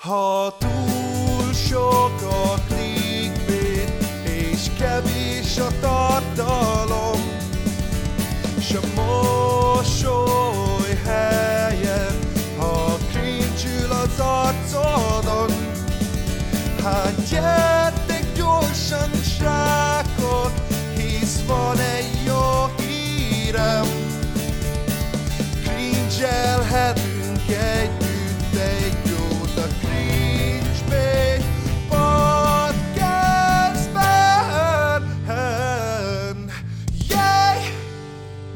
Ha túl sok a clickbait, és kevés a tartalom, s a mosoly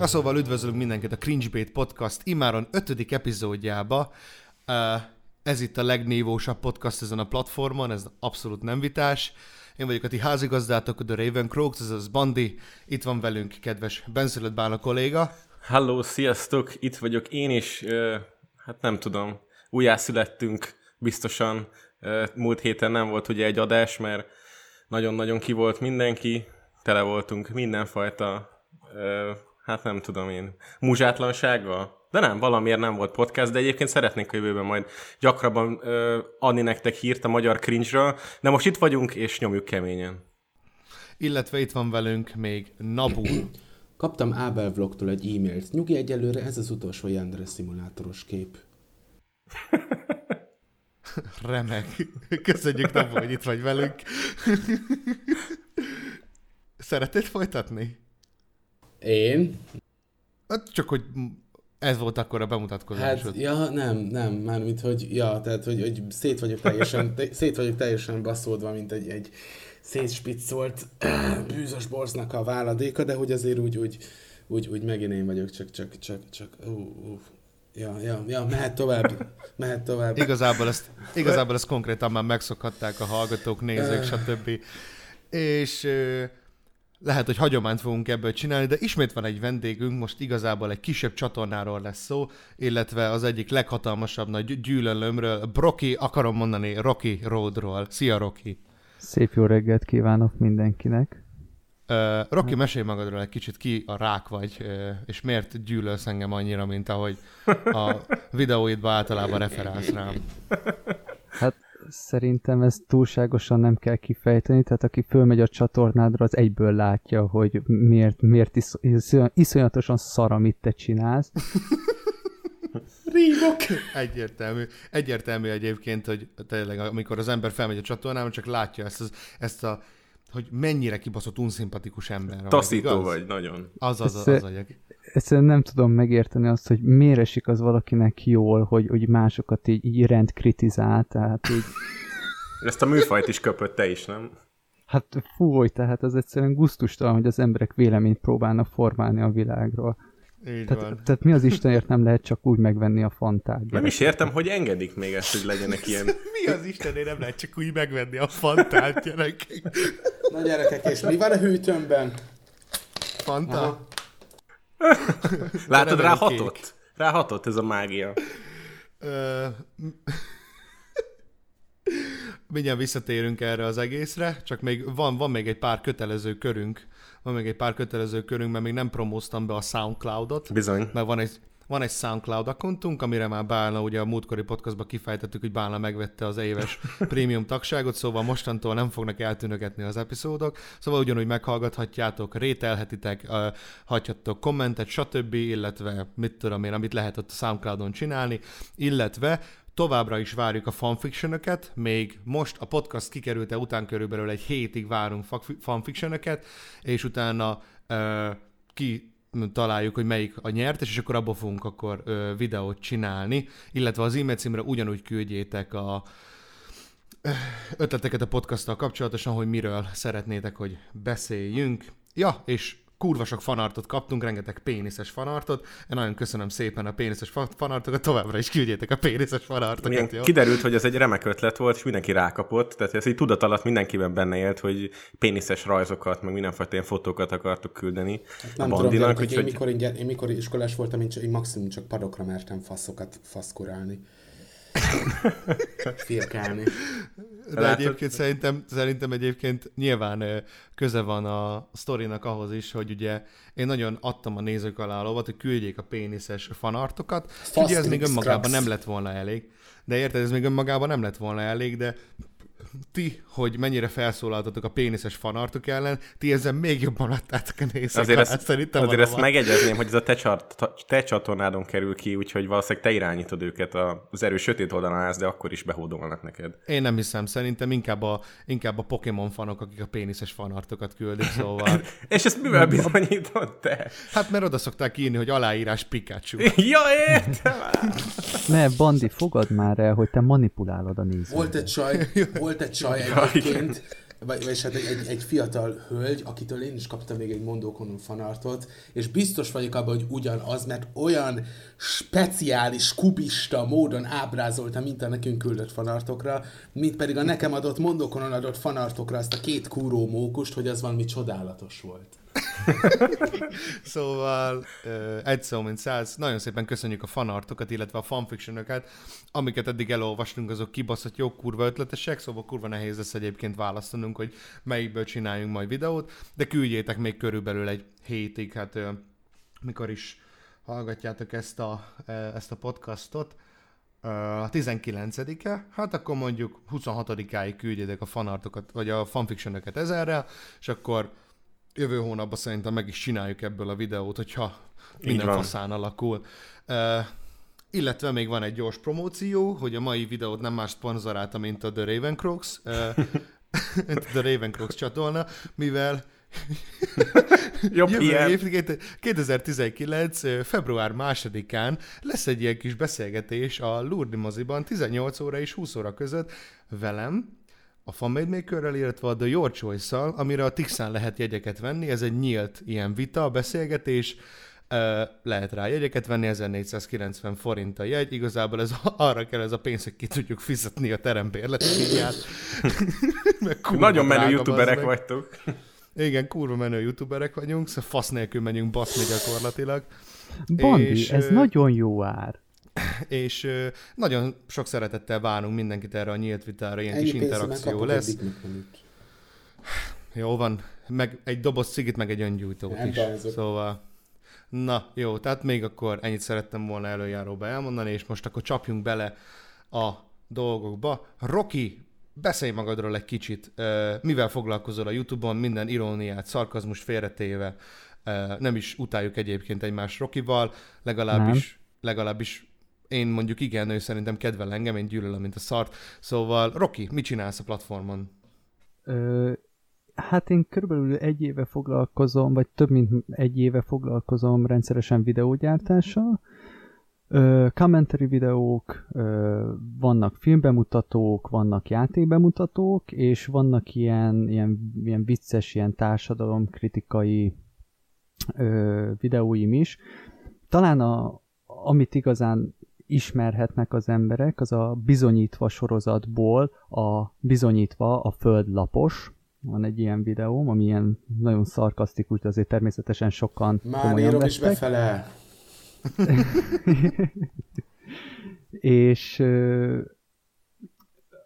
Na szóval üdvözlünk mindenkit a Cringe Bait Podcast imáron ötödik epizódjába. Uh, ez itt a legnívósabb podcast ezen a platformon, ez abszolút nem vitás. Én vagyok a ti házigazdátok, a Raven Crooks, ez az Bandi. Itt van velünk kedves Benszülött Bálna kolléga. Halló, sziasztok! Itt vagyok én is, ö, hát nem tudom, újjászülettünk biztosan. Ö, Múlt héten nem volt ugye egy adás, mert nagyon-nagyon ki volt mindenki, tele voltunk mindenfajta, hát nem tudom én, muzsátlansággal. De nem, valamiért nem volt podcast, de egyébként szeretnénk a jövőben majd gyakrabban ö, adni nektek hírt a magyar cringe-ről, de most itt vagyunk, és nyomjuk keményen. Illetve itt van velünk még Nabu. Kaptam Ábel vlogtól egy e-mailt. Nyugi egyelőre ez az utolsó Yandere szimulátoros kép. Remek. Köszönjük, Nabu, hogy itt vagy velünk. Szeretnéd folytatni? Én? Hát csak, hogy ez volt akkor a bemutatkozásod. Hát, ja, nem, nem, mármint, hogy, ja, tehát, hogy, hogy szét vagyok teljesen, te, szét vagyok teljesen baszódva, mint egy, egy szétspiccolt bűzös borznak a váladéka, de hogy azért úgy, úgy, úgy, úgy megint én vagyok, csak, csak, csak, csak, ú, ú. Ja, ja, ja, mehet tovább, mehet tovább. Igazából ezt, igazából ezt konkrétan már megszokhatták a hallgatók, nézők, stb. És lehet, hogy hagyományt fogunk ebből csinálni, de ismét van egy vendégünk, most igazából egy kisebb csatornáról lesz szó, illetve az egyik leghatalmasabb nagy gyűlölömről, Broki, akarom mondani, Rocky Roadról. Szia, Rocky! Szép jó reggelt kívánok mindenkinek. Uh, Rocky, mesélj magadról egy kicsit, ki a rák vagy, uh, és miért gyűlölsz engem annyira, mint ahogy a videóidban általában referálsz rám. Szerintem ezt túlságosan nem kell kifejteni, tehát aki fölmegy a csatornádra, az egyből látja, hogy miért, miért isz, isz, iszonyatosan szar, amit te csinálsz. Rívok! Egyértelmű. Egyértelmű egyébként, hogy tényleg amikor az ember felmegy a csatornára, csak látja ezt, az, ezt a hogy mennyire kibaszott unszimpatikus ember. vagy, Taszító igaz? vagy, nagyon. Az az, az, Ez- az, az Egyszerűen nem tudom megérteni azt, hogy miért esik az valakinek jól, hogy, hogy másokat így, így rend kritizál, tehát így, Ezt a műfajt is köpött te is, nem? hát fúj, tehát az egyszerűen gusztustalan, hogy az emberek véleményt próbálnak formálni a világról. Így Tehát, van. tehát mi az Istenért nem lehet csak úgy megvenni a fantát? Nem is értem, hogy engedik még ezt, hogy legyenek ilyen... Mi az Istenért nem lehet csak úgy megvenni a fantát, gyerekek? Na gyerekek, és mi van a hűtőmben? Fanta? Aha. Látod, ráhatott? Ráhatott ez a mágia. Ö, Mindjárt visszatérünk erre az egészre, csak még van, van még egy pár kötelező körünk, van még egy pár kötelező körünk, mert még nem promóztam be a Soundcloudot, Bizony. mert van egy, van egy Soundcloud akkontunk, amire már Bálna, ugye a múltkori podcastban kifejtettük, hogy Bálna megvette az éves prémium tagságot, szóval mostantól nem fognak eltűnögetni az epizódok, szóval ugyanúgy meghallgathatjátok, rételhetitek, ö, hagyhattok kommentet, stb., illetve mit tudom én, amit lehet ott a Soundcloudon csinálni, illetve Továbbra is várjuk a fanfictionöket, még most a podcast kikerülte után körülbelül egy hétig várunk fa- fanfictionöket, és utána ö, ki találjuk, hogy melyik a nyertes, és akkor abból fogunk akkor ö, videót csinálni, illetve az e-mail címre ugyanúgy küldjétek a ötleteket a podcasttal kapcsolatosan, hogy miről szeretnétek, hogy beszéljünk. Ja, és kurva sok fanartot kaptunk, rengeteg péniszes fanartot. Én nagyon köszönöm szépen a péniszes fa- fanartokat, továbbra is küldjétek a péniszes fanartokat, Milyen, jó? kiderült, hogy ez egy remek ötlet volt, és mindenki rákapott, tehát ez így tudat alatt mindenkiben benne élt, hogy péniszes rajzokat, meg mindenfajta ilyen fotókat akartuk küldeni Nem a tudom, bandinak, én, úgyhogy mikor, én, gyere- én mikor iskolás voltam, én, csak, én maximum csak padokra mertem faszokat faszkurálni. Firkálni. De Látod? egyébként szerintem, szerintem egyébként nyilván köze van a sztorinak ahhoz is, hogy ugye én nagyon adtam a nézők alá a lovat, hogy küldjék a péniszes fanartokat. Ugye ez még önmagában nem lett volna elég. De érted, ez még önmagában nem lett volna elég, de ti, hogy mennyire felszólaltatok a péniszes fanartok ellen, ti ezzel még jobban adtátok a nézők. Azért, ezt, szerintem azért ezt megegyezném, hogy ez a te, csat, te csatornádon kerül ki, úgyhogy valószínűleg te irányítod őket az erős sötét oldalán állsz, de akkor is behódolnak neked. Én nem hiszem, szerintem inkább a, inkább a Pokémon fanok, akik a péniszes fanartokat küldik, szóval... És ezt mivel bizonyítod te? Hát mert oda szokták írni, hogy aláírás Pikachu. ja, értem! ne, Bandi, fogad már el, hogy te manipulálod a nézőt. Volt egy csaj, volt egy csaj egyébként, vagy, vagy hát egy, egy, egy fiatal hölgy, akitől én is kaptam még egy mondókonum fanartot, és biztos vagyok abban, hogy ugyanaz, mert olyan speciális, kubista módon ábrázolta, mint a nekünk küldött fanartokra, mint pedig a nekem adott mondókonon adott fanartokra azt a két kúró mókust, hogy az valami csodálatos volt. szóval egy szó, mint száz. Nagyon szépen köszönjük a fanartokat, illetve a fanfictionöket, amiket eddig elolvastunk, azok kibaszott jó kurva ötletesek, szóval kurva nehéz lesz egyébként választanunk, hogy melyikből csináljunk majd videót, de küldjétek még körülbelül egy hétig, hát mikor is hallgatjátok ezt a, ezt a podcastot, a 19-e, hát akkor mondjuk 26-áig küldjétek a fanartokat, vagy a fanfictionöket ezerrel, és akkor jövő hónapban szerintem meg is csináljuk ebből a videót, hogyha minden faszán alakul. Uh, illetve még van egy gyors promóció, hogy a mai videót nem más szponzorálta, mint a The Ravencrox, uh, The Ravencrox csatorna, mivel Jobb Jövő ilyen. év, 2019. február másodikán lesz egy ilyen kis beszélgetés a Lourdes moziban 18 óra és 20 óra között velem, a Fanmade Makerrel, illetve a The Your Choice-szal, amire a Tixán lehet jegyeket venni. Ez egy nyílt ilyen vita, beszélgetés, lehet rá jegyeket venni, 1490 forint a jegy, igazából ez arra kell ez a pénz, hogy ki tudjuk fizetni a terembérletét. Nagyon menő youtuberek meg. vagytok. Igen, kurva menő youtuberek vagyunk, szóval fasz nélkül menjünk baszni gyakorlatilag. Bandi, és, ez ö... nagyon jó ár és nagyon sok szeretettel várunk mindenkit erre a nyílt vitára, ilyen Ennyi kis interakció lesz. Jó van, meg egy doboz cigit, meg egy öngyújtót is. Bányzok. Szóval, na jó, tehát még akkor ennyit szerettem volna előjáróba elmondani, és most akkor csapjunk bele a dolgokba. Rocky, beszélj magadról egy kicsit, mivel foglalkozol a Youtube-on, minden iróniát, szarkazmus félretéve, nem is utáljuk egyébként egymás Rokival, legalábbis, legalábbis én mondjuk igen, ő szerintem kedvel engem, én gyűlölöm, mint a szart. Szóval, Rocky, mit csinálsz a platformon? Ö, hát én körülbelül egy éve foglalkozom, vagy több mint egy éve foglalkozom rendszeresen videógyártással. Ö, commentary videók, ö, vannak filmbemutatók, vannak játékbemutatók, és vannak ilyen, ilyen, ilyen vicces, ilyen társadalomkritikai ö, videóim is. Talán a, amit igazán ismerhetnek az emberek, az a bizonyítva sorozatból a bizonyítva a föld lapos. Van egy ilyen videóm, ami ilyen nagyon szarkasztikus, de azért természetesen sokan Már írom is befele! és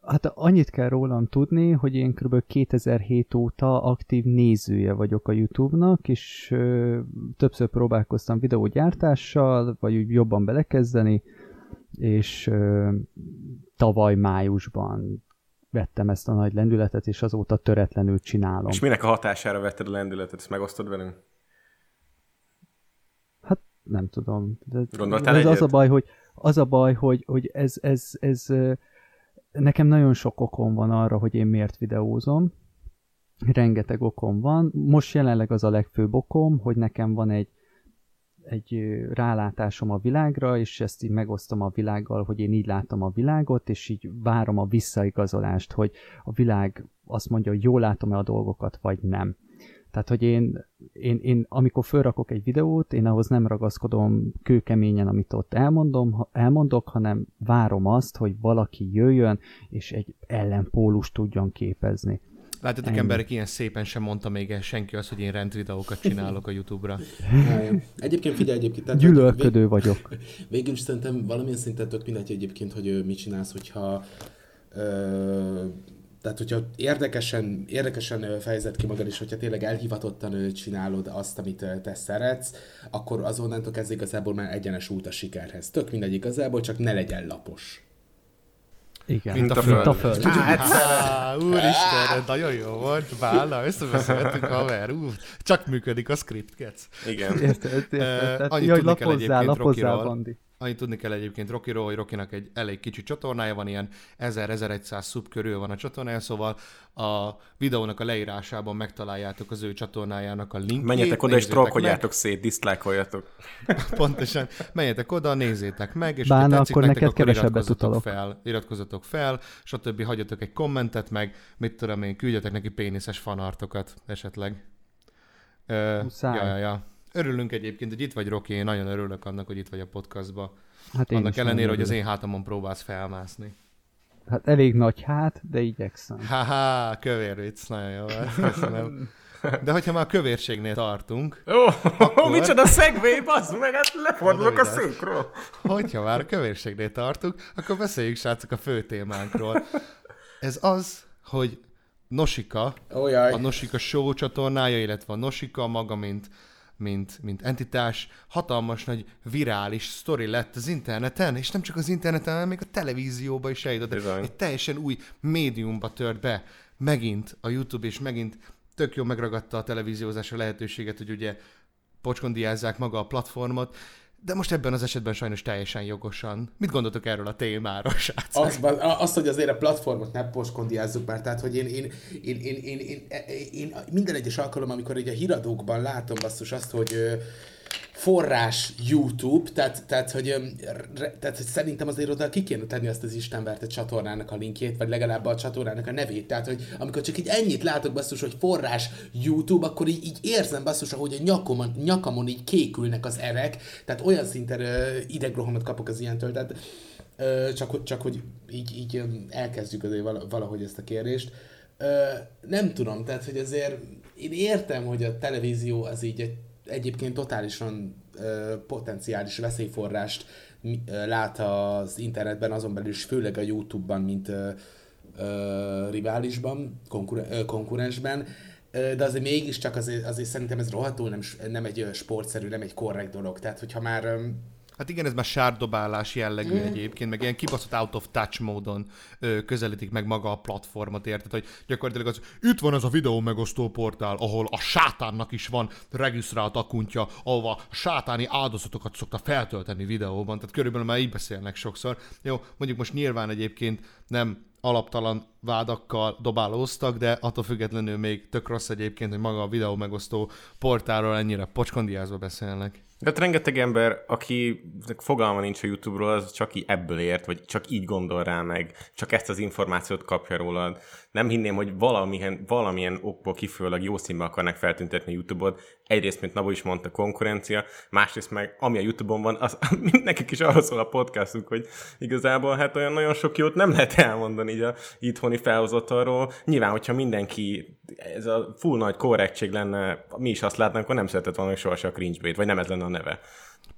hát annyit kell rólam tudni, hogy én kb. 2007 óta aktív nézője vagyok a YouTube-nak, és ö, többször próbálkoztam videógyártással, vagy úgy jobban belekezdeni, és tavaly májusban vettem ezt a nagy lendületet, és azóta töretlenül csinálom. És minek a hatására vetted a lendületet? Ezt megosztod velünk? Hát nem tudom. De ez az a baj, hogy az a baj, hogy, hogy ez, ez, ez, ez nekem nagyon sok okom van arra, hogy én miért videózom. Rengeteg okom van. Most jelenleg az a legfőbb okom, hogy nekem van egy egy rálátásom a világra, és ezt így megosztom a világgal, hogy én így látom a világot, és így várom a visszaigazolást, hogy a világ azt mondja, hogy jól látom-e a dolgokat, vagy nem. Tehát, hogy én, én, én amikor felrakok egy videót, én ahhoz nem ragaszkodom kőkeményen, amit ott elmondom, elmondok, hanem várom azt, hogy valaki jöjjön, és egy ellenpólust tudjon képezni. Látjátok, emberek, ilyen szépen sem mondta még el senki azt, hogy én rendvideókat csinálok a YouTube-ra. Egyébként figyelj egyébként. Tehát Gyűlölködő vég, vagyok. Végül is szerintem valamilyen szinten tök mindegy egyébként, hogy mit csinálsz, hogyha ö, tehát hogyha érdekesen, érdekesen fejezed ki magad, és hogyha tényleg elhivatottan csinálod azt, amit te szeretsz, akkor azonnantól kezdve igazából már egyenes út a sikerhez. Tök mindegy igazából, csak ne legyen lapos. Igen, Mint a mint a föld. föld. Hát, úristen, nagyon jó volt. Bála, összebeszéltünk, haver. Ú, csak működik a script, kec. Igen. Érted, érted. Annyit jaj, tudni kell lapozzál, egyébként lapozzál. Bandi. Annyit tudni kell egyébként Rokiról, hogy Rokinak egy elég kicsi csatornája van, ilyen 1000-1100 szub körül van a csatornája, szóval a videónak a leírásában megtaláljátok az ő csatornájának a linkjét. Menjetek oda és trollkodjátok szét, diszlájkoljatok. Pontosan. Menjetek oda, nézzétek meg, és Bána, ha tetszik akkor nektek, neked akkor kevesebbet iratkozzatok utalok. fel, iratkozzatok fel, stb. hagyjatok egy kommentet, meg mit tudom én, küldjetek neki péniszes fanartokat esetleg. Ö, Muszáj. ja, ja, ja. Örülünk egyébként, hogy itt vagy, Roki, én nagyon örülök annak, hogy itt vagy a podcastba. Hát Annak ellenére, hogy az én hátamon próbálsz felmászni. Hát elég nagy hát, de igyekszem. Haha, kövér vicc, nagyon jó köszönöm. De hogyha már a kövérségnél tartunk, Ó, oh, micsoda szegvé, bazd meg, hát lefordulok a székről. hogyha már a kövérségnél tartunk, akkor beszéljünk srácok a fő témánkról. Ez az, hogy Nosika, Ojaj. a Nosika Show csatornája, illetve a Nosika maga, mint, mint, mint entitás, hatalmas nagy virális sztori lett az interneten, és nem csak az interneten, hanem még a televízióba is eljutott. Egy teljesen új médiumba tört be. Megint a YouTube, és megint tök jó megragadta a televíziózásra lehetőséget, hogy ugye pocskondiázzák maga a platformot, de most ebben az esetben sajnos teljesen jogosan. Mit gondoltok erről a témáról, srácok? Az, az, hogy azért a platformot ne poskondiázzuk már, tehát hogy én, én, én, én, én, én, én, én minden egyes alkalom, amikor így a híradókban látom basszus azt, hogy forrás YouTube, tehát, tehát, hogy, tehát, hogy szerintem azért oda ki kéne tenni azt az Istenverte csatornának a linkjét, vagy legalább a csatornának a nevét. Tehát, hogy amikor csak így ennyit látok basszus, hogy forrás YouTube, akkor így, így érzem basszus, hogy a nyakomon, nyakamon így kékülnek az erek, tehát olyan szinten idegrohamot kapok az ilyentől, tehát Ö, csak, csak hogy így, így elkezdjük azért vala- valahogy ezt a kérdést. Ö, nem tudom, tehát hogy azért én értem, hogy a televízió az így egy, egyébként totálisan ö, potenciális veszélyforrást ö, lát az internetben, azon belül is főleg a YouTube-ban, mint ö, ö, riválisban, konkuren- ö, konkurensben, de azért mégiscsak azért, azért szerintem ez rohadtul nem, nem egy ö, sportszerű, nem egy korrekt dolog. Tehát, hogyha már Hát igen, ez már sárdobálás jellegű mm. egyébként, meg ilyen kibaszott out of touch módon ö, közelítik meg maga a platformot, érted? Hogy gyakorlatilag az, itt van ez a videó megosztó portál, ahol a sátánnak is van regisztrált akuntja, ahova a sátáni áldozatokat szokta feltölteni videóban, tehát körülbelül már így beszélnek sokszor. Jó, mondjuk most nyilván egyébként nem alaptalan vádakkal dobálóztak, de attól függetlenül még tök rossz egyébként, hogy maga a videó megosztó portálról ennyire pocskondiázva beszélnek. Hát rengeteg ember, aki fogalma nincs a YouTube-ról, az csak így ebből ért, vagy csak így gondol rá meg, csak ezt az információt kapja rólad. Nem hinném, hogy valamilyen, valamilyen okból kifolyólag jó színbe akarnak feltüntetni YouTube-ot. Egyrészt, mint Nabu is mondta, konkurencia, másrészt meg, ami a YouTube-on van, az nekik is arról szól a podcastunk, hogy igazából hát olyan nagyon sok jót nem lehet elmondani így a itthoni felhozatalról. Nyilván, hogyha mindenki ez a full nagy korrektség lenne, mi is azt látnánk, akkor nem szeretett volna sohasem a cringe vagy nem ez lenne a neve.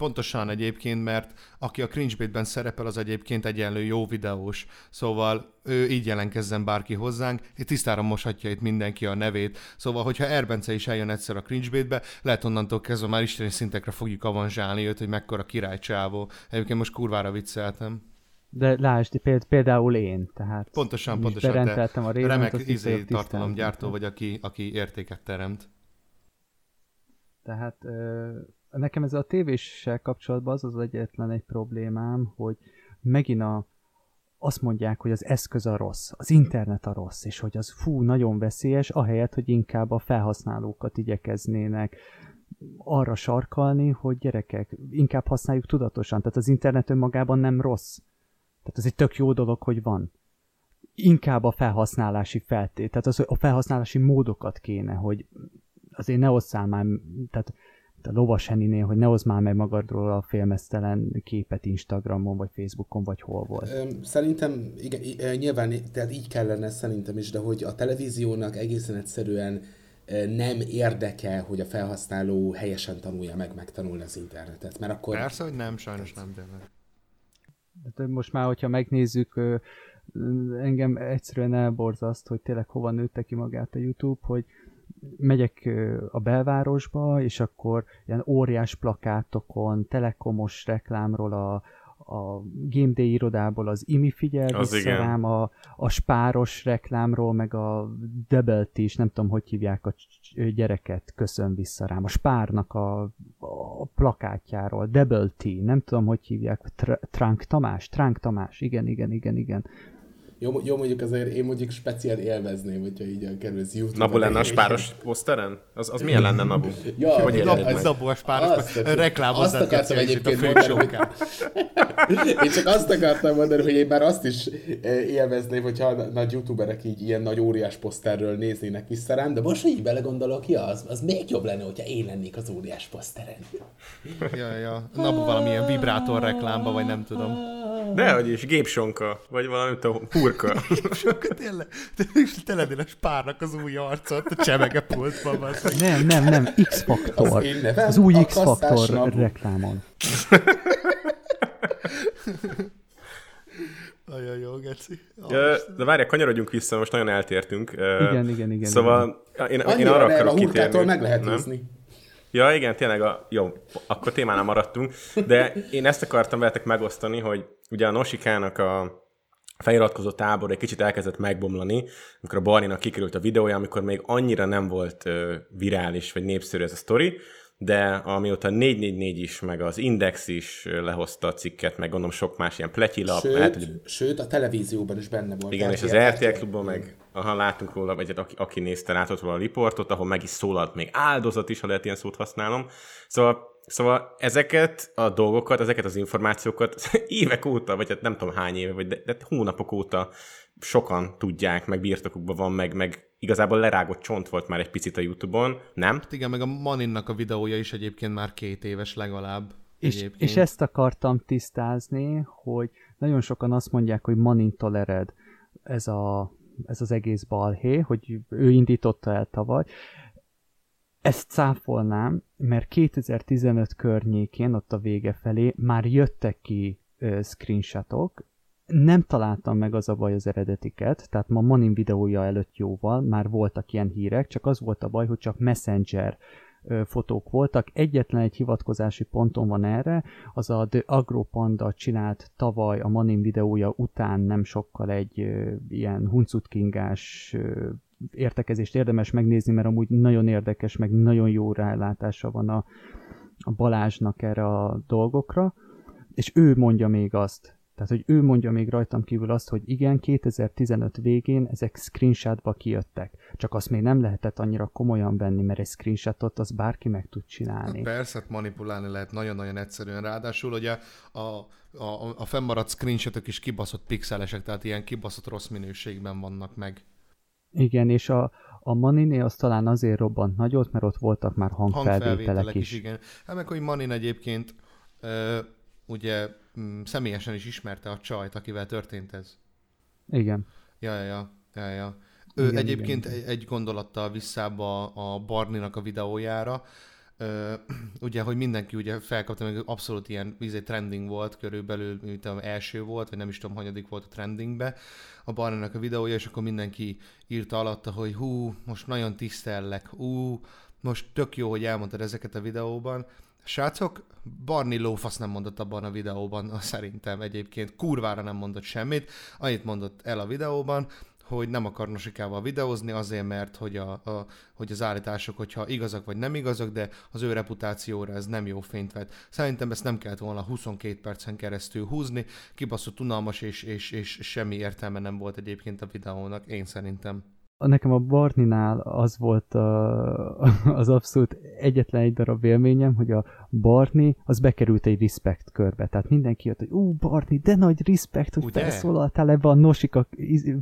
Pontosan egyébként, mert aki a cringebait-ben szerepel, az egyébként egyenlő jó videós. Szóval ő így jelenkezzen bárki hozzánk, és tisztára moshatja itt mindenki a nevét. Szóval, hogyha Erbence is eljön egyszer a cringebait-be, lehet onnantól kezdve már isteni szintekre fogjuk avanzsálni őt, hogy mekkora királycsávó. Egyébként most kurvára vicceltem. De lásd, péld, például én, tehát Pontosan, pontosan. berendeltem a részletet, remek izé, tartalomgyártó vagy, aki, aki értéket teremt. Tehát ö, nekem ez a tévéssel kapcsolatban az az egyetlen egy problémám, hogy megint a, azt mondják, hogy az eszköz a rossz, az internet a rossz, és hogy az fú, nagyon veszélyes, ahelyett, hogy inkább a felhasználókat igyekeznének arra sarkalni, hogy gyerekek, inkább használjuk tudatosan. Tehát az internet önmagában nem rossz. Tehát ez egy tök jó dolog, hogy van. Inkább a felhasználási feltét, tehát az, a felhasználási módokat kéne, hogy azért ne osszál már, tehát a lovas Henninél, hogy ne hozz már meg magadról a félmeztelen képet Instagramon, vagy Facebookon, vagy hol volt. Szerintem, igen, nyilván, tehát így kellene szerintem is, de hogy a televíziónak egészen egyszerűen nem érdeke, hogy a felhasználó helyesen tanulja meg, megtanulni az internetet, mert akkor... Persze, hogy nem, sajnos nem, tényleg. Tehát most már, hogyha megnézzük, engem egyszerűen elborzaszt, hogy tényleg hova nőtte ki magát a YouTube, hogy megyek a belvárosba, és akkor ilyen óriás plakátokon, telekomos reklámról a, a Game Day irodából az Imi figyel az vissza rám, a, a spáros reklámról, meg a Double is, nem tudom, hogy hívják a gyereket, köszön vissza rám. A spárnak a, a plakátjáról, Double T, nem tudom, hogy hívják, Tr- Trunk Tamás, Trunk Tamás, igen, igen, igen, igen. Jó, jó, mondjuk azért én mondjuk speciál élvezném, hogyha így kerülsz YouTube. Nabu lenne a spáros poszteren? Az, az milyen lenne Nabu? ja, hogy Nabu, az, Nabu a spáros reklámozzát azt akartam egyébként mondani, hogy, Én csak azt akartam mondani, hogy én már azt is eh, élvezném, hogyha nagy youtuberek így ilyen nagy óriás poszterről néznének vissza rám, de most, hogy így belegondolok, ja, az, az még jobb lenne, hogyha én lennék az óriás poszteren. Ja, ja. Nabu valamilyen vibrátor reklámba, vagy nem tudom. Dehogy is, gépsonka, vagy valami, tudom, hurka. gépsonka, tényleg. Te lennél a spárnak az új arcot, a csemege pultban. Nem, nem, nem, X-faktor. Az, az új X-faktor reklámon. Nagyon jó, Geci. De várják, kanyarodjunk vissza, most nagyon eltértünk. Igen, igen, igen. Szóval igen. én, én arra akarok kitérni. meg lehet nézni. Ja, igen, tényleg, a, jó, akkor témánál maradtunk, de én ezt akartam veletek megosztani, hogy ugye a Nosikának a feliratkozó tábor egy kicsit elkezdett megbomlani, amikor a Barninak kikerült a videója, amikor még annyira nem volt virális vagy népszerű ez a sztori, de amióta 444 is, meg az Index is lehozta a cikket, meg gondolom sok más ilyen pletyilap. Sőt, lehet, hogy... sőt a televízióban is benne volt. Igen, és az RTL klubban meg, ha látunk róla, vagy hát aki, aki nézte, látott róla a riportot, ahol meg is szólalt még áldozat is, ha lehet ilyen szót használnom. Szóval Szóval ezeket a dolgokat, ezeket az információkat évek óta, vagy hát nem tudom hány éve, vagy de, de hónapok óta sokan tudják, meg birtokukban van, meg, meg igazából lerágott csont volt már egy picit a Youtube-on, nem? Hát igen, meg a Maninnak a videója is egyébként már két éves legalább. És, és ezt akartam tisztázni, hogy nagyon sokan azt mondják, hogy Manin tolered ez, a, ez az egész balhé, hogy ő indította el tavaly. Ezt cáfolnám, mert 2015 környékén, ott a vége felé már jöttek ki uh, screenshotok, nem találtam meg az a baj az eredetiket, tehát ma Manin videója előtt jóval már voltak ilyen hírek, csak az volt a baj, hogy csak Messenger fotók voltak. Egyetlen egy hivatkozási ponton van erre, az a The Agropanda csinált tavaly a Manin videója után nem sokkal egy ö, ilyen huncutkingás értekezést érdemes megnézni, mert amúgy nagyon érdekes, meg nagyon jó rálátása van a, a Balázsnak erre a dolgokra, és ő mondja még azt, tehát, hogy ő mondja még rajtam kívül azt, hogy igen, 2015 végén ezek screenshotba kijöttek. Csak azt még nem lehetett annyira komolyan venni, mert egy screenshotot az bárki meg tud csinálni. Persze, hát manipulálni lehet nagyon-nagyon egyszerűen. Ráadásul ugye a, a, a fennmaradt screenshotok is kibaszott pixelesek, tehát ilyen kibaszott rossz minőségben vannak meg. Igen, és a, a Maniné az talán azért robbant nagyot, mert ott voltak már hangfelvételek, hangfelvételek is. is. Igen. Hát meg, hogy Manin egyébként ö, ugye mm, személyesen is ismerte a csajt, akivel történt ez. Igen. Ja, ja, ja, ja. Ő igen, egyébként igen, igen. egy gondolattal visszába a Barninak a videójára, Uh, ugye, hogy mindenki ugye felkapta, meg abszolút ilyen izé, trending volt körülbelül, mint az első volt, vagy nem is tudom, hanyadik volt a trendingbe, a Barninak a videója, és akkor mindenki írta alatta, hogy hú, most nagyon tisztellek, hú, most tök jó, hogy elmondtad ezeket a videóban, Srácok, Barney lófasz nem mondott abban a videóban, szerintem egyébként kurvára nem mondott semmit. Annyit mondott el a videóban, hogy nem akar Nosikával videózni azért, mert hogy, a, a, hogy az állítások, hogyha igazak vagy nem igazak, de az ő reputációra ez nem jó fényt vet. Szerintem ezt nem kellett volna 22 percen keresztül húzni, kibaszott unalmas és, és, és semmi értelme nem volt egyébként a videónak, én szerintem nekem a Barninál az volt a, az abszolút egyetlen egy darab élményem, hogy a Barni az bekerült egy respect körbe. Tehát mindenki jött, hogy ú, Barni, de nagy respect, hogy Ugye? felszólaltál ebbe a Nosika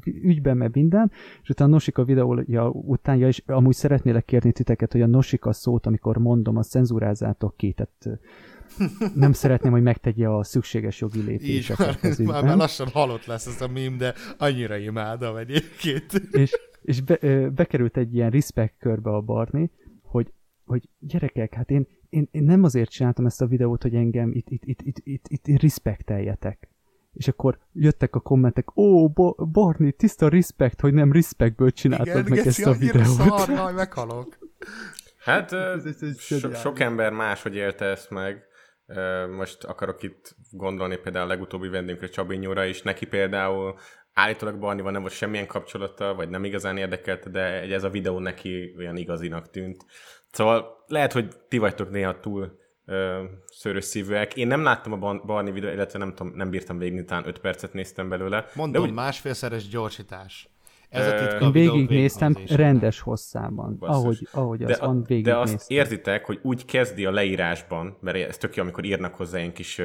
ügyben, meg minden, és utána a Nosika videója után, ja, és amúgy szeretnélek kérni titeket, hogy a Nosika szót, amikor mondom, a cenzúrázátok ki, tehát nem szeretném, hogy megtegye a szükséges jogi lépéseket. Így, már, már lassan halott lesz ez a mím, de annyira imádom egyébként. És és be, ö, bekerült egy ilyen respect körbe a Barni, hogy, hogy gyerekek, hát én, én, én nem azért csináltam ezt a videót, hogy engem itt, itt, itt, itt, itt, itt respekteljetek. és akkor jöttek a kommentek, ó, Bo- Barni, tiszta respect, hogy nem respectből csináltad Igen, meg geci, ezt a videót. szar, majd meghalok. Hát Ez- ez- ez so, sok ember máshogy élte ezt meg. Most akarok itt gondolni például a legutóbbi vendégünkre Csabinyóra is. Neki például állítólag Barnival nem volt semmilyen kapcsolata, vagy nem igazán érdekelte, de ez a videó neki olyan igazinak tűnt. Szóval lehet, hogy ti vagytok néha túl ö, szőrös szívűek. Én nem láttam a Bar- Barni videót, illetve nem, tudom, nem bírtam végig, talán 5 percet néztem belőle. Mondom, de úgy, másfélszeres gyorsítás. Ez a titka Én végignéztem rendes hosszában, Basszus. ahogy, ahogy az de, van, de azt végignéztem. érzitek, hogy úgy kezdi a leírásban, mert ez tök jó, amikor írnak hozzá ilyen kis,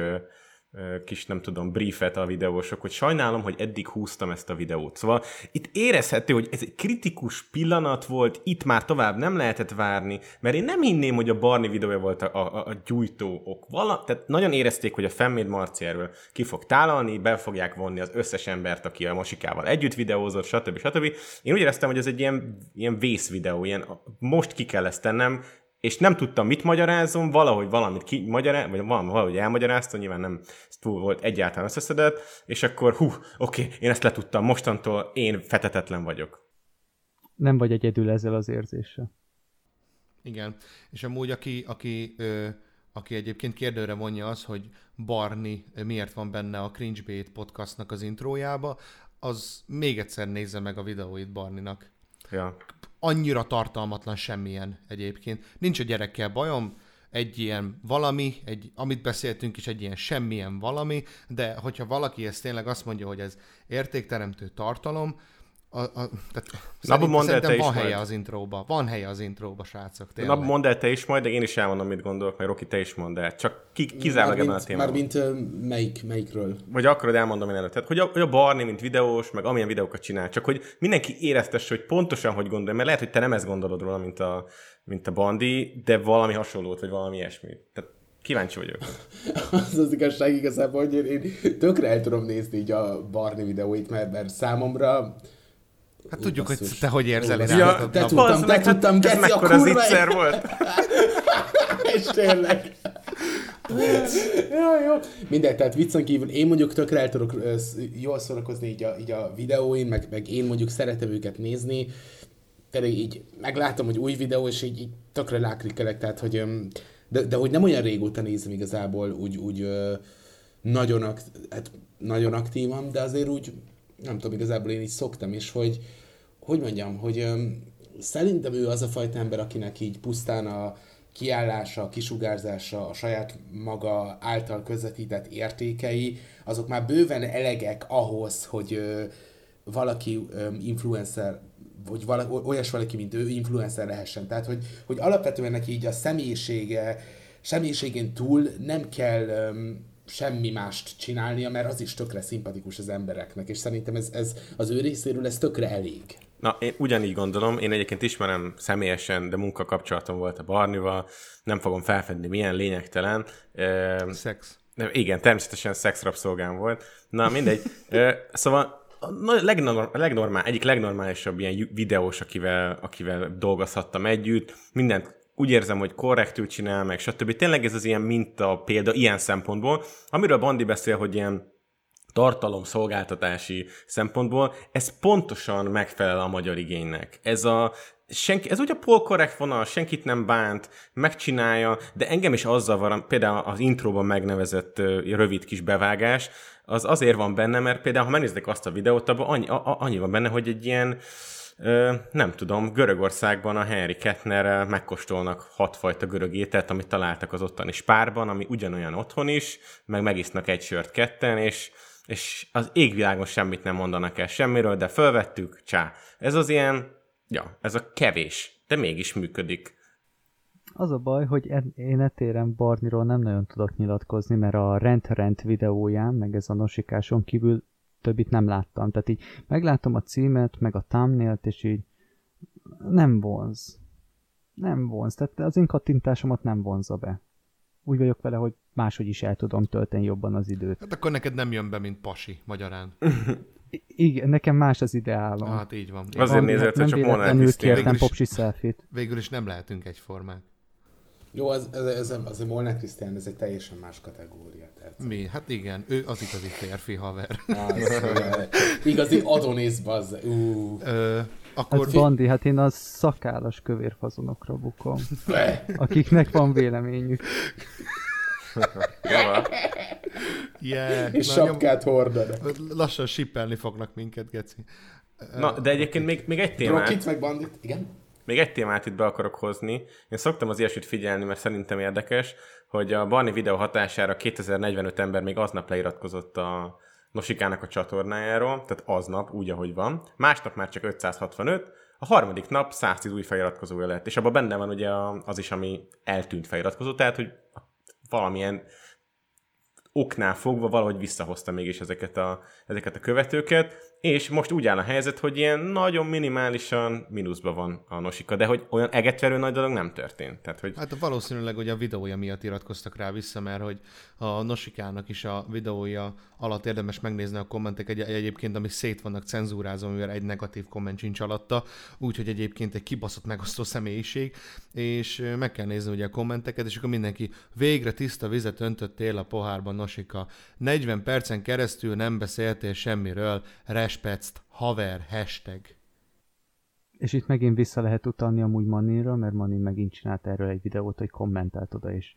kis nem tudom, briefet a videósok, hogy sajnálom, hogy eddig húztam ezt a videót. Szóval itt érezhető, hogy ez egy kritikus pillanat volt, itt már tovább nem lehetett várni, mert én nem hinném, hogy a Barni videója volt a, a, a gyújtó ok. Vala, tehát nagyon érezték, hogy a Femméd Marci erről ki fog tálalni, be fogják vonni az összes embert, aki a Mosikával együtt videózott, stb. stb. Én úgy éreztem, hogy ez egy ilyen, ilyen vész videó, ilyen most ki kell ezt tennem, és nem tudtam, mit magyarázom, valahogy valamit ki magyaráz, vagy valami, valahogy elmagyaráztam, nyilván nem túl volt egyáltalán összeszedett, és akkor hú, oké, én ezt letudtam, mostantól én fetetetlen vagyok. Nem vagy egyedül ezzel az érzéssel. Igen, és amúgy aki, aki, ö, aki egyébként kérdőre vonja az, hogy Barni miért van benne a Cringebait podcastnak az intrójába, az még egyszer nézze meg a videóit Barninak. Ja. Annyira tartalmatlan semmilyen egyébként. Nincs a gyerekkel bajom, egy ilyen valami, egy, amit beszéltünk is, egy ilyen semmilyen valami, de hogyha valaki ezt tényleg azt mondja, hogy ez értékteremtő tartalom, a, a, tehát szerintem, mondd el te szerintem is van helye majd. az intróba. Van helye az intróba, srácok. Na, Tényleg. mondd el te is majd, de én is elmondom, mit gondolok, mert Roki, te is mondd el. Csak ki, kizárólag ebben a témában. mármint ö, melyik, melyikről? Vagy akarod elmondom én előtt. Tehát, hogy a, hogy a Barni, mint videós, meg amilyen videókat csinál, csak hogy mindenki éreztesse, hogy pontosan hogy gondolja, mert lehet, hogy te nem ezt gondolod róla, mint a, mint a Bandi, de valami hasonlót, vagy valami ilyesmit. Tehát kíváncsi vagyok. Az az igazság igazából, hogy én, én tökre el tudom nézni így a Barni videóit, mert, mert számomra Hát tudjuk, hogy te hogy érzel iránta. Ja, te Na, tudtam, te hát tudtam, geci, a kurva zicser élet. volt. és tényleg. ja, jó. Mindegy, tehát viccen kívül én mondjuk tökre el tudok jól szórakozni így a, így a videóin, meg, meg én mondjuk szeretem őket nézni. Tényleg így meglátom, hogy új videó, és így, így tökre láklikkelek, tehát hogy de, de hogy nem olyan régóta nézem igazából úgy, úgy nagyon, akt, hát nagyon aktívan, de azért úgy, nem tudom, igazából én így szoktam, és hogy, hogy mondjam, hogy öm, szerintem ő az a fajta ember, akinek így pusztán a kiállása, a kisugárzása, a saját maga által közvetített értékei, azok már bőven elegek ahhoz, hogy ö, valaki öm, influencer, vagy vala, olyas valaki, mint ő, influencer lehessen. Tehát, hogy, hogy alapvetően neki így a személyisége, személyiségén túl nem kell öm, semmi mást csinálnia, mert az is tökre szimpatikus az embereknek, és szerintem ez, ez az ő részéről ez tökre elég. Na, én ugyanígy gondolom, én egyébként ismerem személyesen, de munkakapcsolatom volt a Barnival, nem fogom felfedni, milyen lényegtelen. Szex. De igen, természetesen szexrabszolgám volt. Na, mindegy. Szóval a na- legnorm, a legnormál, egyik legnormálisabb ilyen videós, akivel, akivel dolgozhattam együtt. Mindent úgy érzem, hogy korrektül csinál, meg stb. Tényleg ez az ilyen minta példa ilyen szempontból, amiről Bandi beszél, hogy ilyen tartalomszolgáltatási szempontból, ez pontosan megfelel a magyar igénynek. Ez a senki, ez ugye a polkorrekt vonal, senkit nem bánt, megcsinálja, de engem is azzal van, például az intróban megnevezett rövid kis bevágás, az azért van benne, mert például, ha megnézzük azt a videót, abban annyi, annyi van benne, hogy egy ilyen, nem tudom, Görögországban a Henry Kettnerrel megkóstolnak hatfajta görög ételt, amit találtak az ottani spárban, ami ugyanolyan otthon is, meg megisznak egy sört ketten, és és az égvilágon semmit nem mondanak el semmiről, de fölvettük, csá. Ez az ilyen, ja, ez a kevés, de mégis működik. Az a baj, hogy én etéren Barniról nem nagyon tudok nyilatkozni, mert a Rent-Rent videóján, meg ez a nosikáson kívül többit nem láttam. Tehát így meglátom a címet, meg a thumbnail és így nem vonz. Nem vonz. Tehát az én kattintásomat nem vonza be. Úgy vagyok vele, hogy máshogy is el tudom tölteni jobban az időt. Hát akkor neked nem jön be, mint pasi magyarán. I- igen, nekem más az ideálom. Hát így van. Azért nézett, nem csak monetisztén. kértem popsi. Végül is nem lehetünk egyformák. Jó, az, ez, ez, az a Molnár Krisztián, ez egy teljesen más kategória. Tehát. Mi? Hát igen, ő az igazi férfi haver. Az, igazi Adonis, bazz. Uh. Ö, akkor... Hát Bandi, hát én a szakállas kövér fazonokra bukom. akiknek van véleményük. yeah, És sapkát hordanak. Lassan sippelni fognak minket, Geci. Na, de egyébként még, még egy témát... Rockit meg Bandit, igen? Még egy témát itt be akarok hozni. Én szoktam az ilyesmit figyelni, mert szerintem érdekes, hogy a Barni videó hatására 2045 ember még aznap leiratkozott a Nosikának a csatornájáról, tehát aznap, úgy, ahogy van. Másnap már csak 565, a harmadik nap 110 új feliratkozója lett, és abban benne van ugye az is, ami eltűnt feliratkozó, tehát hogy valamilyen oknál fogva valahogy visszahozta mégis ezeket a, ezeket a követőket, és most úgy áll a helyzet, hogy ilyen nagyon minimálisan mínuszban van a Nosika, de hogy olyan egetverő nagy dolog nem történt. Tehát, hogy... Hát valószínűleg hogy a videója miatt iratkoztak rá vissza, mert hogy a Nosikának is a videója alatt érdemes megnézni a kommentek egy, egyébként, amik szét vannak cenzúrázva, mivel egy negatív komment sincs alatta, úgyhogy egyébként egy kibaszott megosztó személyiség, és meg kell nézni ugye a kommenteket, és akkor mindenki végre tiszta vizet öntöttél a pohárban, Nosika. 40 percen keresztül nem beszéltél semmiről, respect, haver, hashtag. És itt megint vissza lehet utalni amúgy Maninra, mert Manin megint csinált erről egy videót, hogy kommentált oda, és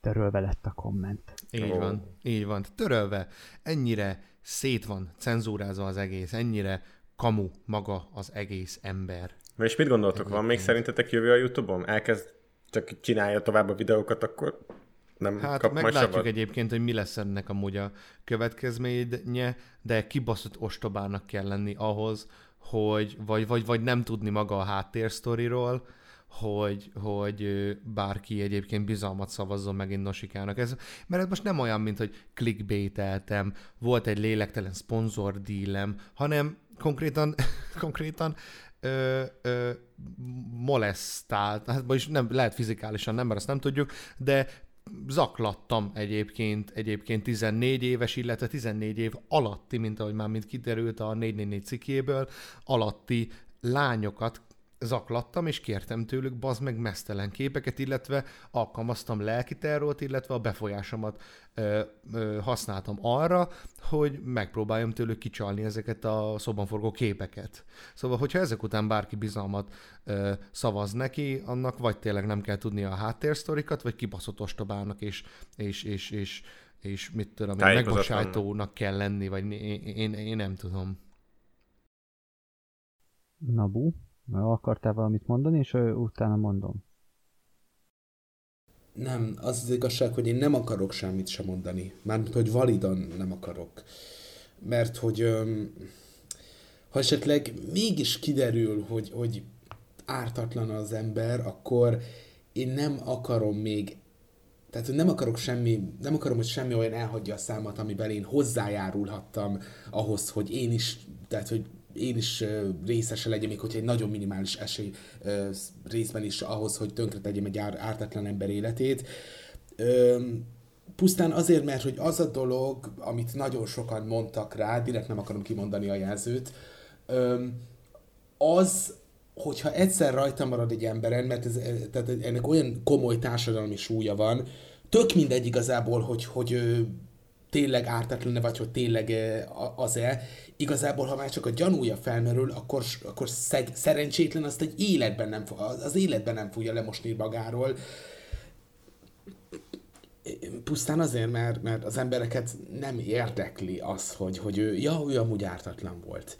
törölve lett a komment. Így oh. van, így van. Törölve. Ennyire szét van cenzúrázva az egész, ennyire kamu maga az egész ember. Na és mit gondoltok, van még szerintetek jövő a Youtube-on? Elkezd csak csinálja tovább a videókat, akkor nem hát kap meglátjuk majd egyébként, hogy mi lesz ennek amúgy a következménye, de kibaszott ostobának kell lenni ahhoz, hogy vagy, vagy, vagy nem tudni maga a háttérsztoriról, hogy, hogy bárki egyébként bizalmat szavazzon megint Nosikának. Ez, mert ez most nem olyan, mint hogy clickbaiteltem, volt egy lélektelen szponzor dílem, hanem konkrétan, konkrétan ö, ö, molesztált, hát vagyis nem, lehet fizikálisan nem, mert azt nem tudjuk, de zaklattam egyébként, egyébként 14 éves, illetve 14 év alatti, mint ahogy már mint kiderült a 444 cikkéből, alatti lányokat zaklattam, és kértem tőlük bazd meg mesztelen képeket, illetve alkalmaztam lelki terrolt, illetve a befolyásomat ö, ö, használtam arra, hogy megpróbáljam tőlük kicsalni ezeket a szoban forgó képeket. Szóval, hogyha ezek után bárki bizalmat ö, szavaz neki, annak vagy tényleg nem kell tudni a háttérsztorikat, vagy kibaszott ostobának, és, és, és, és, és mit tudom, megbocsájtónak kell lenni, vagy én, én, én nem tudom. Nabu? Akartál valamit mondani, és utána mondom. Nem, az az igazság, hogy én nem akarok semmit sem mondani. Mármint, hogy validan nem akarok. Mert hogy öm, ha esetleg mégis kiderül, hogy, hogy ártatlan az ember, akkor én nem akarom még tehát, hogy nem akarok semmi, nem akarom, hogy semmi olyan elhagyja a számat, amiben én hozzájárulhattam ahhoz, hogy én is, tehát, hogy én is részese legyek, még hogyha egy nagyon minimális esély részben is ahhoz, hogy tönkre tegyem egy ártatlan ember életét. Pusztán azért, mert hogy az a dolog, amit nagyon sokan mondtak rá, direkt nem akarom kimondani a jelzőt, az, hogyha egyszer rajta marad egy emberen, mert ez, tehát ennek olyan komoly társadalmi súlya van, tök mindegy igazából, hogy, hogy tényleg ártatlan vagy hogy tényleg az-e. Igazából, ha már csak a gyanúja felmerül, akkor, akkor szeg, szerencsétlen azt egy életben nem, az életben nem fogja lemosni magáról. Pusztán azért, mert, mert az embereket nem érdekli az, hogy, hogy ő, ja, ő amúgy ártatlan volt.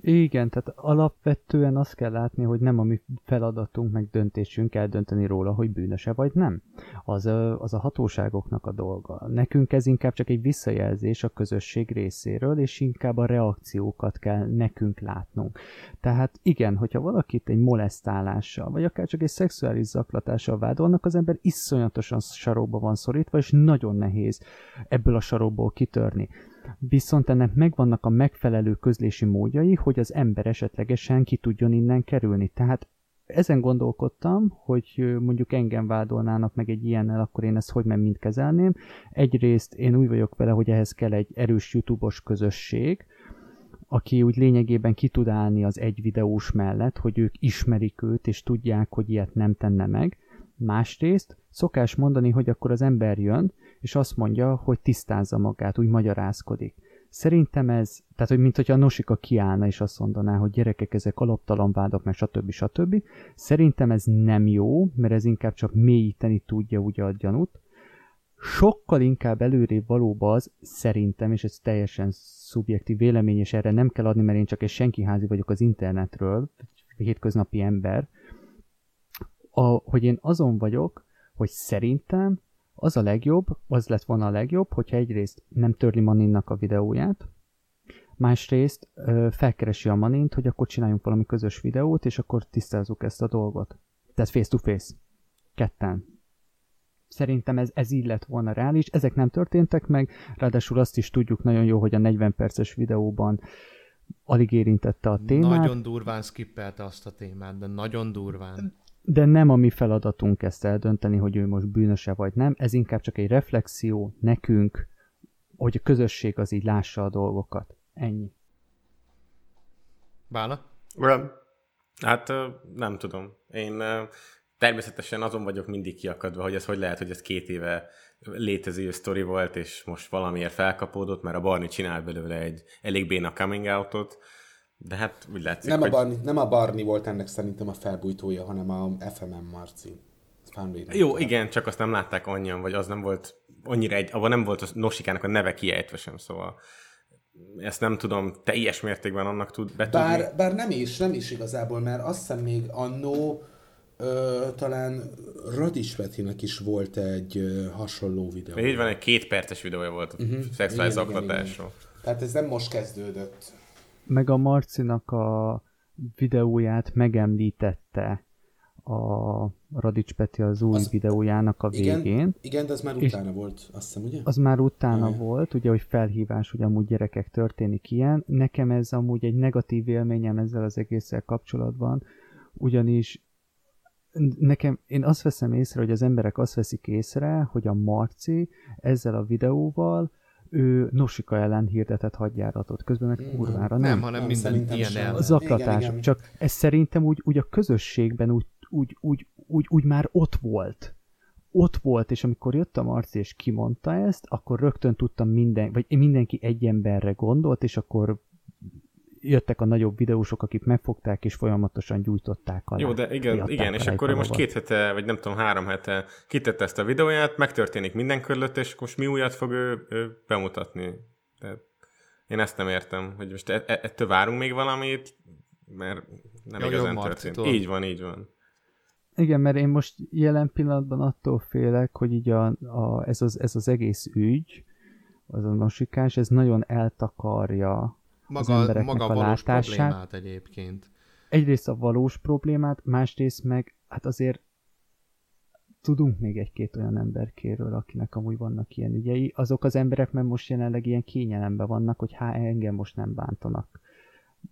Igen, tehát alapvetően azt kell látni, hogy nem a mi feladatunk, meg döntésünk eldönteni róla, hogy bűnöse vagy nem. Az, az a hatóságoknak a dolga. Nekünk ez inkább csak egy visszajelzés a közösség részéről, és inkább a reakciókat kell nekünk látnunk. Tehát igen, hogyha valakit egy molesztálással, vagy akár csak egy szexuális zaklatással vádolnak, az ember iszonyatosan saróba van szorítva, és nagyon nehéz ebből a saróból kitörni viszont ennek megvannak a megfelelő közlési módjai, hogy az ember esetlegesen ki tudjon innen kerülni. Tehát ezen gondolkodtam, hogy mondjuk engem vádolnának meg egy ilyennel, akkor én ezt hogy meg mind kezelném. Egyrészt én úgy vagyok vele, hogy ehhez kell egy erős YouTube-os közösség, aki úgy lényegében ki tud állni az egy videós mellett, hogy ők ismerik őt, és tudják, hogy ilyet nem tenne meg, Másrészt szokás mondani, hogy akkor az ember jön, és azt mondja, hogy tisztázza magát, úgy magyarázkodik. Szerintem ez, tehát hogy mint hogyha a Nosika kiállna és azt mondaná, hogy gyerekek, ezek alaptalan vádak, meg stb. stb. Szerintem ez nem jó, mert ez inkább csak mélyíteni tudja ugye a gyanút. Sokkal inkább előrébb valóban az, szerintem, és ez teljesen szubjektív vélemény, és erre nem kell adni, mert én csak egy senkiházi vagyok az internetről, hétköznapi ember, a, hogy én azon vagyok, hogy szerintem az a legjobb, az lett volna a legjobb, hogyha egyrészt nem törli Maninnak a videóját, másrészt ö, felkeresi a Manint, hogy akkor csináljunk valami közös videót, és akkor tisztázzuk ezt a dolgot. Tehát face to face. Ketten. Szerintem ez, ez így lett volna reális. Ezek nem történtek meg, ráadásul azt is tudjuk nagyon jó, hogy a 40 perces videóban alig érintette a témát. Nagyon durván skippelte azt a témát, de nagyon durván de nem a mi feladatunk ezt eldönteni, hogy ő most bűnöse vagy nem, ez inkább csak egy reflexió nekünk, hogy a közösség az így lássa a dolgokat. Ennyi. Bála? Hát nem tudom. Én természetesen azon vagyok mindig kiakadva, hogy ez hogy lehet, hogy ez két éve létező sztori volt, és most valamiért felkapódott, mert a Barni csinál belőle egy elég béna coming out-ot, de hát úgy látszik, nem, hogy... a Barni, nem a Barni volt ennek szerintem a felbújtója, hanem a FMM Marci. Jó, igen, csak azt nem látták annyian, vagy az nem volt annyira egy, abban nem volt a Nosikának a neve kiejtve sem, szóval ezt nem tudom teljes mértékben annak tud betudni. Bár, bár nem is, nem is igazából, mert azt hiszem még annó ö, talán Radis Petinek is volt egy ö, hasonló videó. Így van, egy két perces videója volt a uh-huh. szexuális zaklatásról. Tehát ez nem most kezdődött meg a Marcinak a videóját megemlítette a Radics Peti az új az, videójának a végén. Igen, igen, de az már utána volt, azt hiszem, ugye? Az már utána Jaj. volt, ugye, hogy felhívás, hogy amúgy gyerekek történik ilyen. Nekem ez amúgy egy negatív élményem ezzel az egésszel kapcsolatban, ugyanis nekem, én azt veszem észre, hogy az emberek azt veszik észre, hogy a Marci ezzel a videóval ő Nosika ellen hirdetett hadjáratot, közben meg kurvára nem. Nem, hanem minden ilyen el. Zaklatás. Igen, igen. Csak ez szerintem úgy, úgy a közösségben úgy, úgy, úgy, úgy, úgy már ott volt. Ott volt, és amikor jött a Marci és kimondta ezt, akkor rögtön tudtam minden, vagy mindenki egy emberre gondolt, és akkor jöttek a nagyobb videósok, akik megfogták és folyamatosan gyújtották alá. Jó, de igen, igen és akkor ő most két hete, vagy nem tudom, három hete kitette ezt a videóját, megtörténik minden körülött, és most mi újat fog ő, ő bemutatni. Tehát én ezt nem értem, hogy most e- e- ettől várunk még valamit, mert nem Jó, igazán történt. Így van, így van. Igen, mert én most jelen pillanatban attól félek, hogy így a, a, ez, az, ez az egész ügy, az a nosikás, ez nagyon eltakarja maga, az embereknek maga a valós látását. problémát egyébként. Egyrészt a valós problémát, másrészt meg, hát azért tudunk még egy-két olyan emberkéről, akinek amúgy vannak ilyen ügyei. Azok az emberek, mert most jelenleg ilyen kényelemben vannak, hogy hát engem most nem bántanak.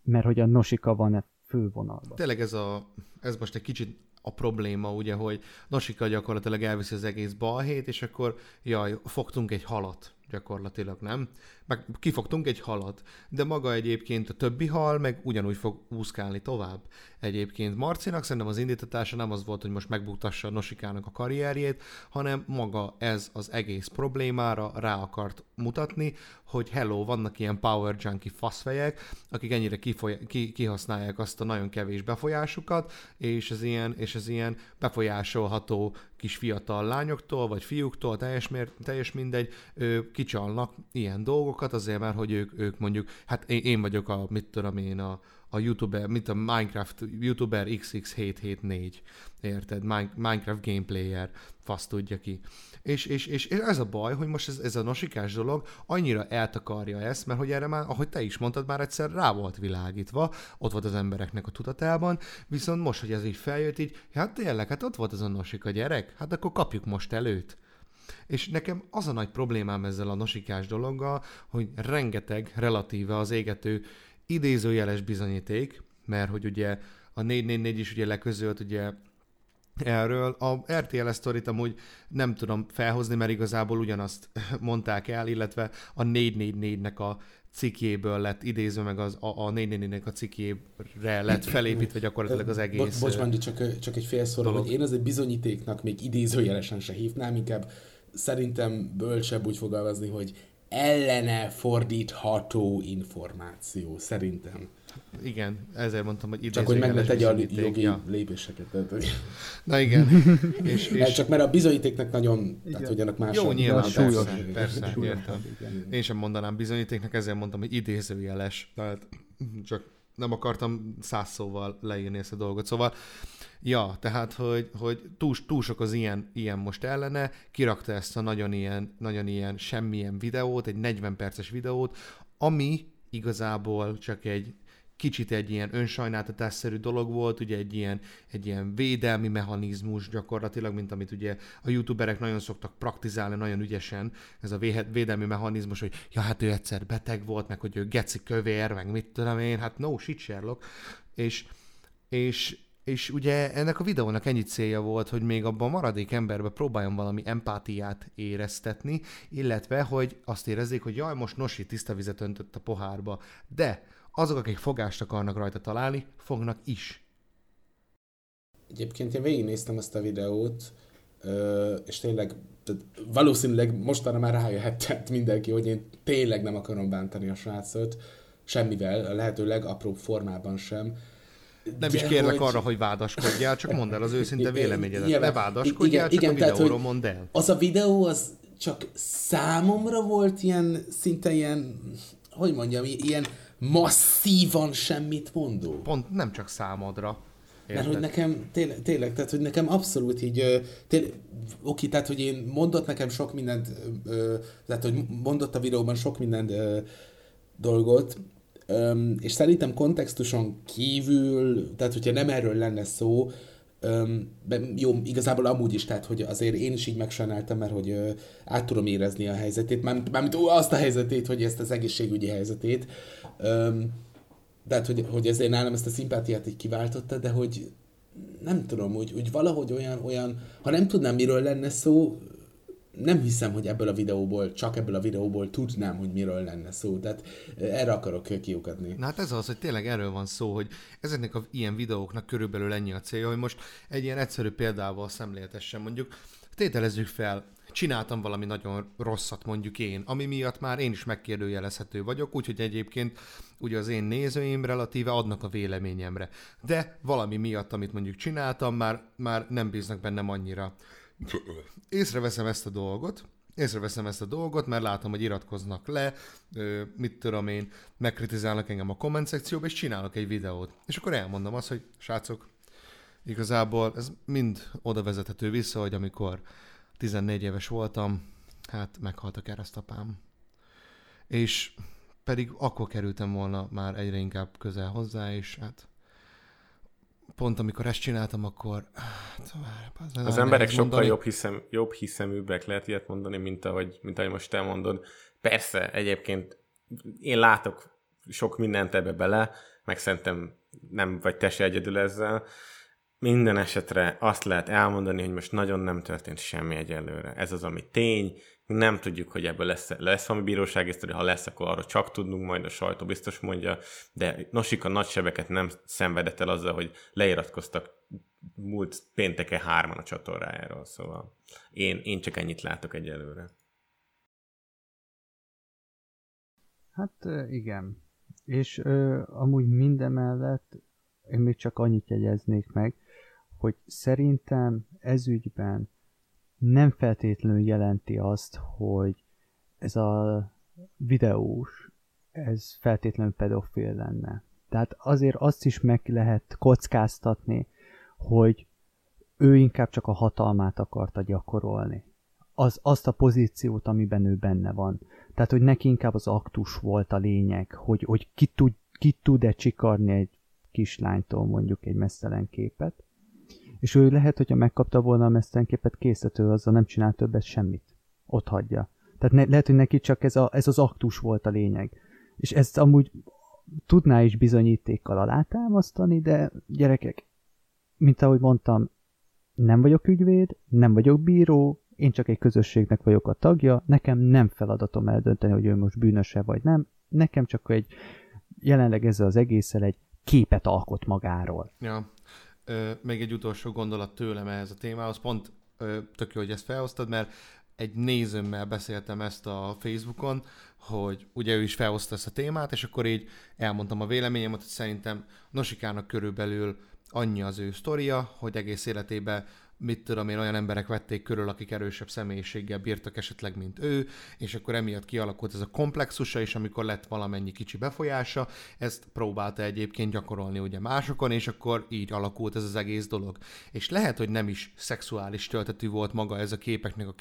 Mert hogy a nosika van-e fővonalban. Tényleg ez, a, ez most egy kicsit a probléma, ugye, hogy Nosika gyakorlatilag elviszi az egész balhét, és akkor jaj, fogtunk egy halat gyakorlatilag, nem? Meg kifogtunk egy halat, de maga egyébként a többi hal meg ugyanúgy fog úszkálni tovább. Egyébként Marcinak szerintem az indítatása nem az volt, hogy most megbutassa Nosikának a karrierjét, hanem maga ez az egész problémára rá akart mutatni, hogy hello, vannak ilyen power junkie faszfejek, akik ennyire kifoly- ki- kihasználják azt a nagyon kevés befolyásukat, és ez ilyen, és ez ilyen befolyásolható kis fiatal lányoktól, vagy fiúktól, teljes, mér, teljes mindegy, ő, kicsalnak ilyen dolgokat, azért mert, hogy ők, ők mondjuk, hát én, én vagyok a, mit tudom én, a, a youtuber, mint a Minecraft youtuber XX774, érted? Minecraft gameplayer, fasz tudja ki. És, és, és, és ez a baj, hogy most ez, ez a nosikás dolog annyira eltakarja ezt, mert hogy erre már, ahogy te is mondtad, már egyszer rá volt világítva, ott volt az embereknek a tudatában, viszont most, hogy ez így feljött, így, hát tényleg, hát ott volt az a nosika gyerek, hát akkor kapjuk most előtt. És nekem az a nagy problémám ezzel a nosikás dologgal, hogy rengeteg relatíve az égető idézőjeles bizonyíték, mert hogy ugye a 444 is ugye leközölt ugye erről. A RTL sztorit amúgy nem tudom felhozni, mert igazából ugyanazt mondták el, illetve a 444-nek a cikkéből lett idézve, meg az, a, a 444-nek a cikkére lett felépítve gyakorlatilag az egész Bo- bocs, Mandi, csak, csak egy fél szóra, hogy én azért bizonyítéknak még idézőjelesen se hívnám, inkább szerintem bölcsebb úgy fogalmazni, hogy ellene fordítható információ, szerintem. Igen, ezért mondtam, hogy Csak hogy meg ne tegye a jogi ja. lépéseket. Tehát, hogy... Na igen. és, és... Csak mert a bizonyítéknek nagyon, igen. tehát hogy annak más Jó, nyilván, súlyos. Persze, persze értem. Én sem mondanám bizonyítéknek, ezért mondtam, hogy idézőjeles. Tehát csak nem akartam száz szóval leírni ezt a dolgot. Szóval Ja, tehát, hogy, hogy túl, túl sok az ilyen, ilyen most ellene, kirakta ezt a nagyon ilyen, nagyon ilyen semmilyen videót, egy 40 perces videót, ami igazából csak egy kicsit egy ilyen önsajnáltatásszerű dolog volt, ugye egy ilyen, egy ilyen védelmi mechanizmus gyakorlatilag, mint amit ugye a youtuberek nagyon szoktak praktizálni nagyon ügyesen, ez a védelmi mechanizmus, hogy ja, hát ő egyszer beteg volt, meg hogy ő geci kövér, meg mit tudom én, hát no shit Sherlock, és, és és ugye ennek a videónak ennyi célja volt, hogy még abban a maradék emberbe próbáljon valami empátiát éreztetni, illetve, hogy azt érezzék, hogy jaj, most Nosi tiszta vizet öntött a pohárba, de azok, akik fogást akarnak rajta találni, fognak is. Egyébként én végignéztem ezt a videót, és tényleg valószínűleg mostanra már rájöhetett mindenki, hogy én tényleg nem akarom bántani a srácot, semmivel, a lehető legapróbb formában sem nem is kérlek hogy... arra, hogy vádaskodjál, csak mondd el az őszinte véleményedet. Igen, ne vádaskodjál, igen, csak igen, a videóról tehát, mondd el. Az a videó, az csak számomra volt ilyen, szinte ilyen, hogy mondjam, ilyen masszívan semmit mondó. Pont nem csak számodra. Érted? Mert hogy nekem tényleg, tényleg, tehát hogy nekem abszolút így, tényleg, oké, tehát hogy én mondott nekem sok mindent, tehát hogy mondott a videóban sok mindent dolgot, Öm, és szerintem kontextuson kívül, tehát hogyha nem erről lenne szó, öm, jó, igazából amúgy is, tehát hogy azért én is így megsajnáltam, mert hogy ö, át tudom érezni a helyzetét, mármint, mármint ó, azt a helyzetét, hogy ezt az egészségügyi helyzetét. Tehát, hogy, hogy ezért nálam ezt a szimpátiát így kiváltotta, de hogy nem tudom, úgy, úgy valahogy olyan, olyan, ha nem tudnám, miről lenne szó, nem hiszem, hogy ebből a videóból, csak ebből a videóból tudnám, hogy miről lenne szó. Tehát erre akarok kiukadni. Na hát ez az, hogy tényleg erről van szó, hogy ezeknek a ilyen videóknak körülbelül ennyi a célja, hogy most egy ilyen egyszerű példával szemléltessen mondjuk. Tételezzük fel, csináltam valami nagyon rosszat mondjuk én, ami miatt már én is megkérdőjelezhető vagyok, úgyhogy egyébként ugye az én nézőim relatíve adnak a véleményemre. De valami miatt, amit mondjuk csináltam, már, már nem bíznak bennem annyira észreveszem ezt a dolgot, észreveszem ezt a dolgot, mert látom, hogy iratkoznak le, mit tudom én, megkritizálnak engem a komment szekcióba, és csinálok egy videót. És akkor elmondom azt, hogy srácok, igazából ez mind oda vezethető vissza, hogy amikor 14 éves voltam, hát meghalt a keresztapám. És pedig akkor kerültem volna már egyre inkább közel hozzá, és hát pont amikor ezt csináltam, akkor... Hát, az, az emberek sokkal mondani. jobb, hiszem, jobb hiszeműbbek lehet ilyet mondani, mint ahogy, mint ahogy most te mondod. Persze, egyébként én látok sok mindent ebbe bele, meg szerintem nem vagy te se egyedül ezzel. Minden esetre azt lehet elmondani, hogy most nagyon nem történt semmi egyelőre. Ez az, ami tény, nem tudjuk, hogy ebből lesz, lesz valami bírósági sztori, ha lesz, akkor arra csak tudunk, majd a sajtó biztos mondja, de Nosika nagy sebeket nem szenvedett el azzal, hogy leiratkoztak múlt pénteke hárman a csatornájáról, szóval én, én csak ennyit látok egyelőre. Hát igen. És ö, amúgy mindemellett én még csak annyit jegyeznék meg, hogy szerintem ez ügyben nem feltétlenül jelenti azt, hogy ez a videós, ez feltétlenül pedofil lenne. Tehát azért azt is meg lehet kockáztatni, hogy ő inkább csak a hatalmát akarta gyakorolni. Az, azt a pozíciót, amiben ő benne van. Tehát, hogy neki inkább az aktus volt a lényeg, hogy, hogy ki, tud, ki tud-e csikarni egy kislánytól mondjuk egy messzelen képet, és ő lehet, hogyha megkapta volna a mesztenképet, készítő azzal nem csinál többet semmit. Ott hagyja. Tehát ne, lehet, hogy neki csak ez, a, ez az aktus volt a lényeg. És ezt amúgy tudná is bizonyítékkal alátámasztani, de gyerekek, mint ahogy mondtam, nem vagyok ügyvéd, nem vagyok bíró, én csak egy közösségnek vagyok a tagja, nekem nem feladatom eldönteni, hogy ő most bűnöse vagy nem, nekem csak egy jelenleg ezzel az egésszel egy képet alkot magáról. Ja. Ö, még egy utolsó gondolat tőlem ehhez a témához. Pont ö, tök jó, hogy ezt felhoztad, mert egy nézőmmel beszéltem ezt a Facebookon, hogy ugye ő is felhozta ezt a témát, és akkor így elmondtam a véleményemet, hogy szerintem Nosikának körülbelül annyi az ő sztoria, hogy egész életében mit tudom én, olyan emberek vették körül, akik erősebb személyiséggel bírtak esetleg, mint ő, és akkor emiatt kialakult ez a komplexusa, és amikor lett valamennyi kicsi befolyása, ezt próbálta egyébként gyakorolni ugye másokon, és akkor így alakult ez az egész dolog. És lehet, hogy nem is szexuális töltetű volt maga ez a képeknek a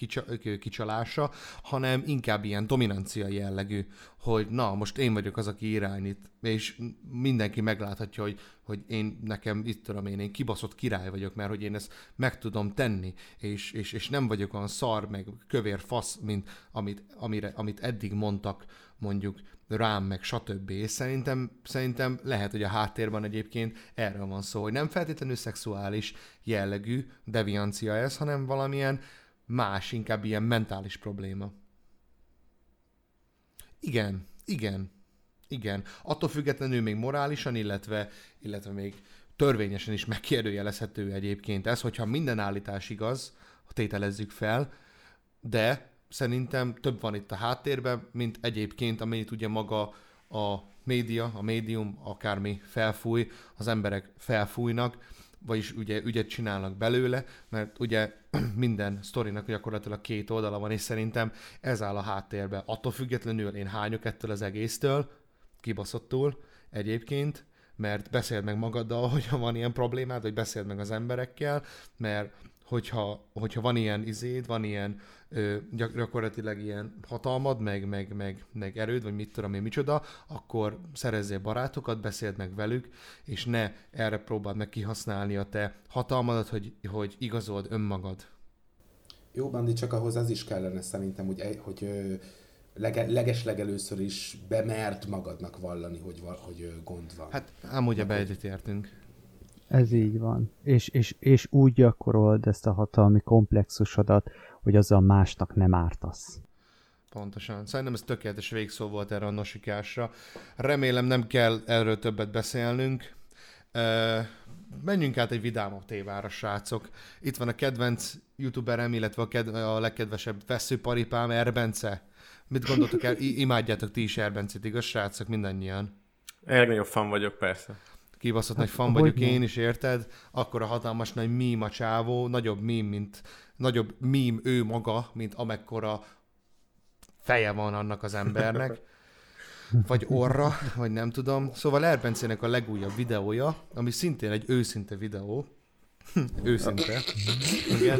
kicsalása, hanem inkább ilyen dominancia jellegű, hogy na, most én vagyok az, aki irányít, és mindenki megláthatja, hogy, hogy én nekem, itt tudom én, én kibaszott király vagyok, mert hogy én ezt meg tudom tenni, és, és, és nem vagyok olyan szar, meg kövér fasz, mint amit, amire, amit eddig mondtak mondjuk rám, meg stb. És szerintem, szerintem lehet, hogy a háttérben egyébként erről van szó, hogy nem feltétlenül szexuális jellegű deviancia ez, hanem valamilyen más, inkább ilyen mentális probléma. Igen, igen, igen. Attól függetlenül még morálisan, illetve, illetve még törvényesen is megkérdőjelezhető egyébként ez, hogyha minden állítás igaz, tételezzük fel, de szerintem több van itt a háttérben, mint egyébként, amennyit ugye maga a média, a médium, akármi felfúj, az emberek felfújnak, vagyis ugye ügyet csinálnak belőle, mert ugye minden sztorinak gyakorlatilag két oldala van, és szerintem ez áll a háttérbe. Attól függetlenül én hányok ettől az egésztől, kibaszottul egyébként, mert beszéld meg magaddal, hogyha van ilyen problémád, vagy beszéld meg az emberekkel, mert hogyha, hogyha van ilyen izéd, van ilyen ö, gyakorlatilag ilyen hatalmad, meg, meg, meg, meg erőd, vagy mit tudom én micsoda, akkor szerezzél barátokat, beszéld meg velük, és ne erre próbáld meg kihasználni a te hatalmadat, hogy, hogy igazold önmagad. Jó, Bandi, csak ahhoz az is kellene szerintem, hogy, hogy lege, leges legelőször is bemert magadnak vallani, hogy, hogy gond van. Hát amúgy ebbe egyetértünk. Ez így van. És, és, és úgy gyakorold ezt a hatalmi komplexusodat, hogy azzal másnak nem ártasz. Pontosan. Szerintem ez tökéletes végszó volt erre a nosikásra. Remélem nem kell erről többet beszélnünk. Uh, menjünk át egy vidámabb tévára, srácok. Itt van a kedvenc youtuberem, illetve a, ked- a legkedvesebb veszőparipám, Erbence. Mit gondoltok el? I- imádjátok ti is Erbencét, igaz, srácok? Mindannyian. Én legnagyobb fan vagyok, persze kibaszott nagy fan vagyok én is, érted? Akkor a hatalmas nagy mím a csávó, nagyobb mím, mint nagyobb mím ő maga, mint amekkora feje van annak az embernek. Vagy orra, vagy nem tudom. Szóval Erbencének a legújabb videója, ami szintén egy őszinte videó, őszinte. Igen.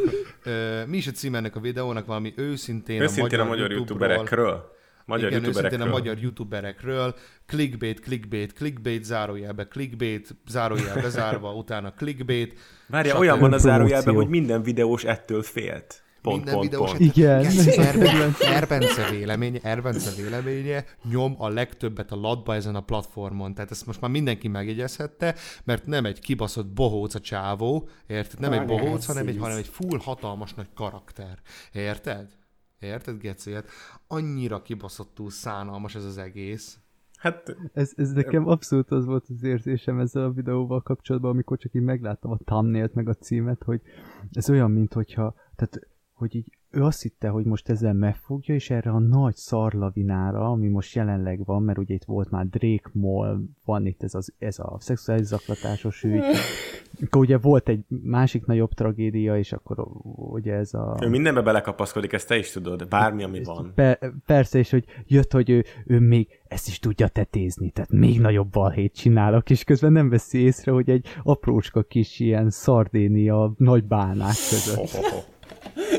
Mi is a cím ennek a videónak? Valami őszintén, őszintén a magyar, a magyar youtuberekről. Magyar Igen, youtuberekről. a magyar youtuberekről. Clickbait, clickbait, clickbait, zárójelbe, clickbait, zárójelbe zárva, utána clickbait. Várja, olyan van a zárójelben, hogy minden videós ettől félt. Pont, minden pont, videós pont. Igen. Erbence, Erbence véleménye, Erbence véleménye nyom a legtöbbet a latba ezen a platformon. Tehát ezt most már mindenki megjegyezhette, mert nem egy kibaszott bohóc a csávó, érted? Nem egy bohóc, hanem egy, hanem egy full hatalmas nagy karakter. Érted? Érted, Geci? Hát annyira kibaszottul szánalmas ez az egész. Hát... Ez, ez nekem abszolút az volt az érzésem ezzel a videóval kapcsolatban, amikor csak így megláttam a thumbnail meg a címet, hogy ez olyan, mint hogyha, tehát, hogy így ő azt hitte, hogy most ezzel megfogja, és erre a nagy szarlavinára, ami most jelenleg van, mert ugye itt volt már Drake Mall, van itt ez, az, ez a szexuális zaklatásos ügy, akkor ugye volt egy másik nagyobb tragédia, és akkor ugye ez a... Ő mindenbe belekapaszkodik, ezt te is tudod, bármi, ami van. Pe- persze, és hogy jött, hogy ő, ő még ezt is tudja tetézni, tehát még nagyobb balhét csinálok, és közben nem veszi észre, hogy egy aprócska kis ilyen szardénia nagy bálnák között.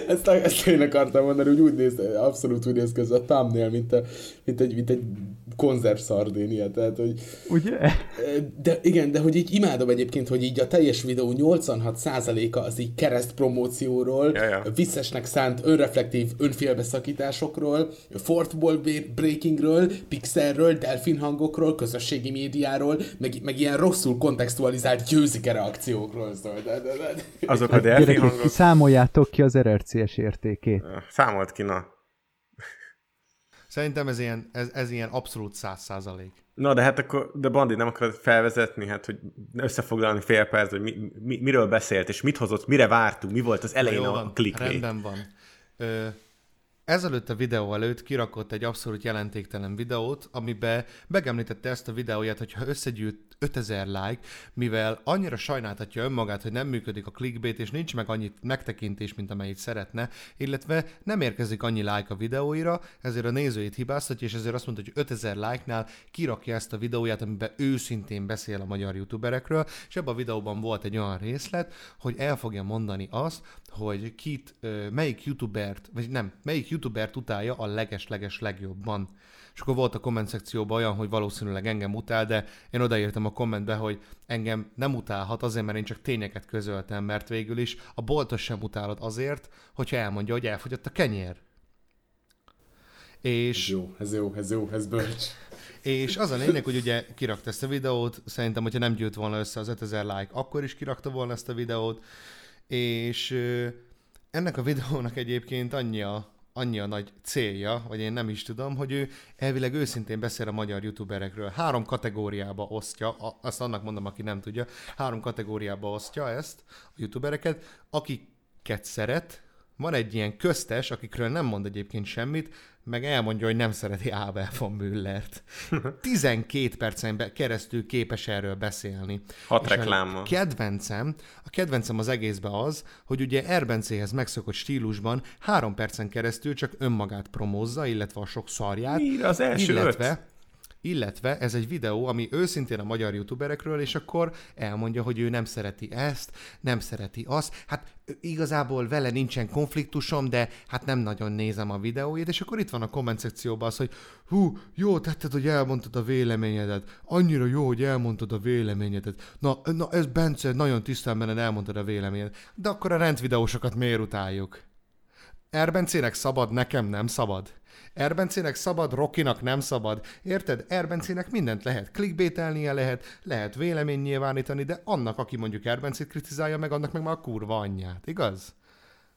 Ezt, ezt én akartam mondani, hogy úgy néz, abszolút úgy néz ki ez a thumbnail, mint, a, mint egy, mint egy konzerv szardénia, tehát hogy... Ugye? De igen, de hogy így imádom egyébként, hogy így a teljes videó 86%-a az így kereszt promócióról, Ja, ja. visszesnek szánt önreflektív önfélbeszakításokról, fortball breakingről, pixelről, delfin hangokról, közösségi médiáról, meg, meg ilyen rosszul kontextualizált győzike reakciókról szól. De, de, de. Azok a delfi Gyerekek, hangok. számoljátok ki az RRCS értékét. Számolt ki, na. Szerintem ez ilyen, ez, ez ilyen abszolút száz százalék. Na, de hát akkor, de Bandi, nem akarod felvezetni, hát, hogy összefoglalni fél perc, hogy mi, mi, miről beszélt, és mit hozott, mire vártunk, mi volt az elején Jó a van, clickbait. rendben van. Ö, ezelőtt a videó előtt kirakott egy abszolút jelentéktelen videót, amiben megemlítette ezt a videóját, hogyha összegyűjt 5000 like, mivel annyira sajnáltatja önmagát, hogy nem működik a clickbait, és nincs meg annyi megtekintés, mint amennyit szeretne, illetve nem érkezik annyi like a videóira, ezért a nézőit hibáztatja, és ezért azt mondta, hogy 5000 like-nál kirakja ezt a videóját, amiben őszintén beszél a magyar youtuberekről, és ebben a videóban volt egy olyan részlet, hogy el fogja mondani azt, hogy kit, melyik youtubert, vagy nem, melyik youtubert utálja a leges-leges legjobban. És akkor volt a komment szekcióban olyan, hogy valószínűleg engem utál, de én odaírtam a kommentbe, hogy engem nem utálhat azért, mert én csak tényeket közöltem, mert végül is a boltos sem utálod azért, hogyha elmondja, hogy elfogyott a kenyér. Ez És jó, ez jó, ez jó, ez bölcs. és az a lényeg, hogy ugye kirakta ezt a videót, szerintem, hogyha nem gyűjt volna össze az 5000 like, akkor is kirakta volna ezt a videót, és ennek a videónak egyébként annyi a, annyi a nagy célja, vagy én nem is tudom, hogy ő elvileg őszintén beszél a magyar youtuberekről. Három kategóriába osztja, azt annak mondom, aki nem tudja, három kategóriába osztja ezt a youtubereket, akiket szeret, van egy ilyen köztes, akikről nem mond egyébként semmit, meg elmondja, hogy nem szereti Abel von Müllert. 12 percen be- keresztül képes erről beszélni. Hat És a kedvencem, a kedvencem az egészben az, hogy ugye Erbencéhez megszokott stílusban három percen keresztül csak önmagát promózza, illetve a sok szarját. Mire az első illetve, öt? Illetve ez egy videó, ami őszintén a magyar youtuberekről, és akkor elmondja, hogy ő nem szereti ezt, nem szereti azt. Hát igazából vele nincsen konfliktusom, de hát nem nagyon nézem a videóit, és akkor itt van a komment szekcióban az, hogy hú, jó tetted, hogy elmondtad a véleményedet. Annyira jó, hogy elmondtad a véleményedet. Na, na ez Bence, nagyon tisztán benned elmondtad a véleményedet. De akkor a rendvideósokat miért utáljuk? Erbencének szabad, nekem nem szabad. Erbencének szabad, Rokinak nem szabad. Érted? Erbencének mindent lehet. Clickbaitelnie lehet, lehet vélemény nyilvánítani, de annak, aki mondjuk Erbencét kritizálja meg, annak meg már a kurva anyját. Igaz?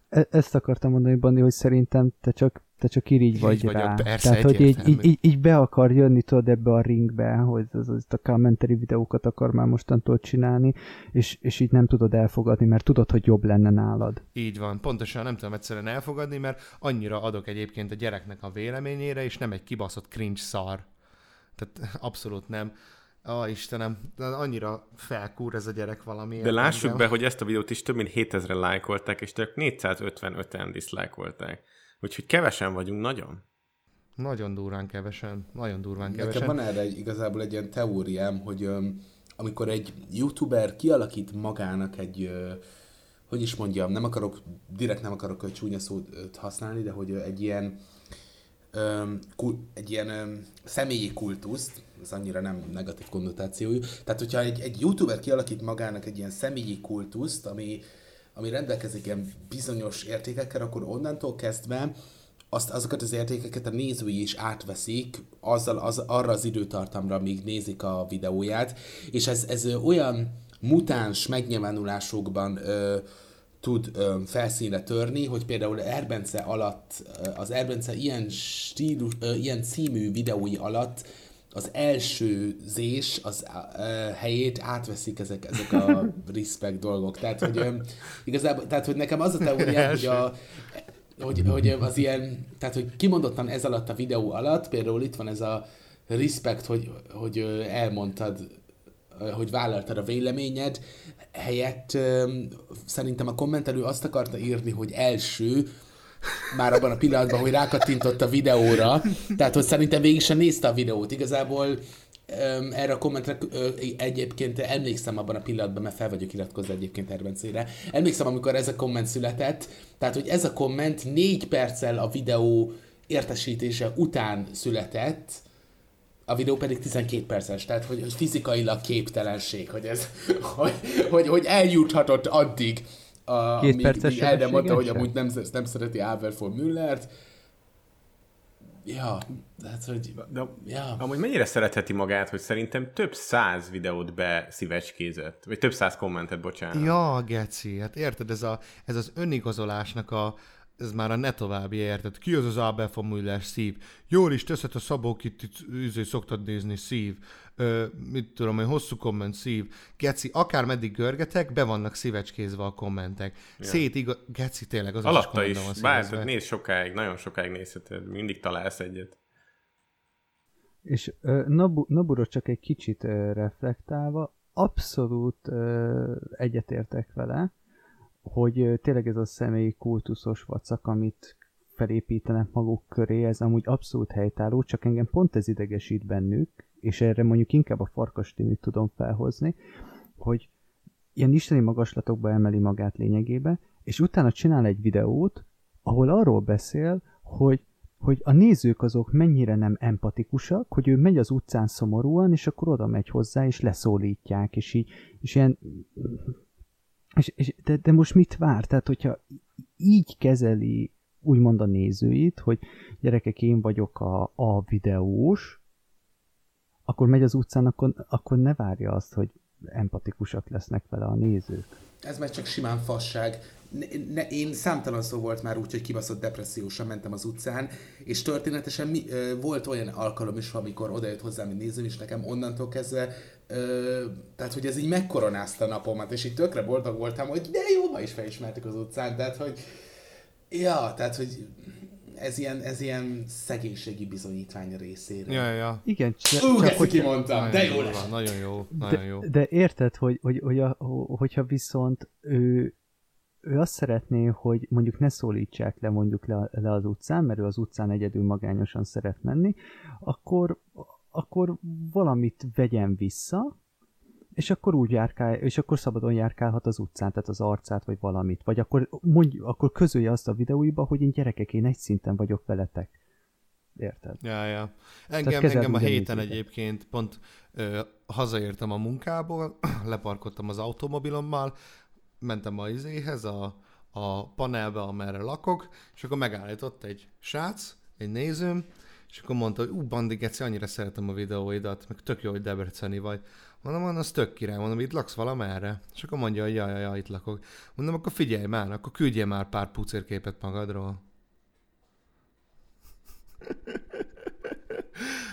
E- ezt akartam mondani, Bandi, hogy szerintem te csak, te csak irigy vagy vagyok, rá. persze, Tehát, hogy így, így, így, így, be akar jönni, tudod, ebbe a ringbe, hogy az, az a commentary videókat akar már mostantól csinálni, és, és így nem tudod elfogadni, mert tudod, hogy jobb lenne nálad. Így van, pontosan nem tudom egyszerűen elfogadni, mert annyira adok egyébként a gyereknek a véleményére, és nem egy kibaszott cringe szar. Tehát abszolút nem. Ó, Istenem, de annyira felkúr ez a gyerek valami. De lássuk be, hogy ezt a videót is több mint 7000-en lájkolták, és csak 455-en diszlájkolták. Úgyhogy kevesen vagyunk nagyon. Nagyon durván kevesen, nagyon durván Nekem kevesen. van erre egy, igazából egy ilyen teóriám, hogy öm, amikor egy youtuber kialakít magának egy, ö, hogy is mondjam, nem akarok, direkt nem akarok ö, csúnya szót használni, de hogy egy ilyen öm, kul, egy ilyen öm, személyi kultuszt, ez annyira nem negatív konnotációjú, tehát hogyha egy, egy youtuber kialakít magának egy ilyen személyi kultuszt, ami, ami rendelkezik ilyen bizonyos értékekkel, akkor onnantól kezdve azt, azokat az értékeket a nézői is átveszik azzal, az, arra az időtartamra, amíg nézik a videóját, és ez, ez olyan mutáns megnyilvánulásokban ö, tud ö, felszínre törni, hogy például Erbence alatt, az Erbence ilyen, stílus, ö, ilyen című videói alatt az első zés az ö, helyét átveszik ezek, ezek a respect dolgok. Tehát, hogy ö, igazából, tehát, hogy nekem az a teóriám, hogy a, hogy, hogy az ilyen, tehát hogy kimondottan ez alatt a videó alatt, például itt van ez a respect, hogy, hogy elmondtad, hogy vállaltad a véleményed, helyett szerintem a kommentelő azt akarta írni, hogy első, már abban a pillanatban, hogy rákattintott a videóra, tehát hogy szerintem végig sem nézte a videót. Igazából erre a kommentre egyébként emlékszem abban a pillanatban, mert fel vagyok iratkozva egyébként Erbencére. Emlékszem, amikor ez a komment született, tehát, hogy ez a komment négy perccel a videó értesítése után született, a videó pedig 12 perces, tehát hogy fizikailag képtelenség, hogy ez, hogy, hogy, hogy eljuthatott addig, a, Két perces nem mondta, hogy amúgy nem, nem szereti Averford Müllert. Ja, tehát hogy... De Ja. amúgy mennyire szeretheti magát, hogy szerintem több száz videót beszívecskézett, vagy több száz kommentet, bocsánat. Ja, geci, hát érted, ez, a, ez az önigazolásnak a, ez már a ne további, érted? Ki az az Abel Müller szív? Jól is teszed a Szabó Kittit, üzé, szoktad nézni, szív. Ö, mit tudom, egy hosszú komment, szív. Geci, akár meddig görgetek, be vannak szívecskézve a kommentek. Ja. Szét igaz... Geci, tényleg az Alatta is, van bár szívezve. nézd sokáig, nagyon sokáig nézheted, mindig találsz egyet. És Nabu, Nabura csak egy kicsit ö, reflektálva, abszolút ö, egyetértek vele, hogy ö, tényleg ez a személyi kultuszos vacak, amit felépítenek maguk köré, ez amúgy abszolút helytálló, csak engem pont ez idegesít bennük, és erre mondjuk inkább a farkas Timit tudom felhozni, hogy ilyen isteni magaslatokba emeli magát lényegébe, és utána csinál egy videót, ahol arról beszél, hogy hogy a nézők azok mennyire nem empatikusak, hogy ő megy az utcán szomorúan, és akkor oda megy hozzá, és leszólítják, és így, és ilyen, és, és, de, de most mit vár? Tehát, hogyha így kezeli úgymond a nézőit, hogy gyerekek, én vagyok a, a videós, akkor megy az utcán, akkor, akkor ne várja azt, hogy empatikusak lesznek vele a nézők. Ez már csak simán fasság. Ne, ne, én számtalan szó volt már úgy, hogy kibaszott depressziósan mentem az utcán, és történetesen mi, ö, volt olyan alkalom is, amikor odajött hozzám egy néző, és nekem onnantól kezdve, ö, tehát hogy ez így megkoronázta a napomat, és így tökre boldog voltam, hogy de jó, ma is felismertek az utcán, tehát hogy ja, tehát hogy ez ilyen, ez ilyen szegénységi bizonyítvány a részéről. Ja, ja. Igen, csak, Ú, csak ezt hogy, kimondtam, de jó lesz. van, nagyon jó, nagyon jó. de, de érted, hogy, hogy, hogy a, hogyha viszont ő, ő azt szeretné, hogy mondjuk ne szólítsák le mondjuk le, le az utcán, mert ő az utcán egyedül magányosan szeret menni, akkor, akkor valamit vegyen vissza, és akkor úgy járkál, és akkor szabadon járkálhat az utcán, tehát az arcát, vagy valamit. Vagy akkor, mondj, akkor közölje azt a videóiba, hogy én gyerekek, én egy szinten vagyok veletek. Érted? Ja, ja. Engem, engem a héten egyébként pont ö, hazaértem a munkából, leparkoltam az automobilommal, mentem a izéhez, a, a panelbe, amerre lakok, és akkor megállított egy srác, egy nézőm, és akkor mondta, hogy ú, Bandi Geci, annyira szeretem a videóidat, meg tök jó, hogy Debreceni vagy. Mondom, mondom, az tök király, mondom, itt laksz valamerre? És akkor mondja, hogy jaj, jaj, jaj, itt lakok. Mondom, akkor figyelj már, akkor küldjél már pár pucérképet magadról.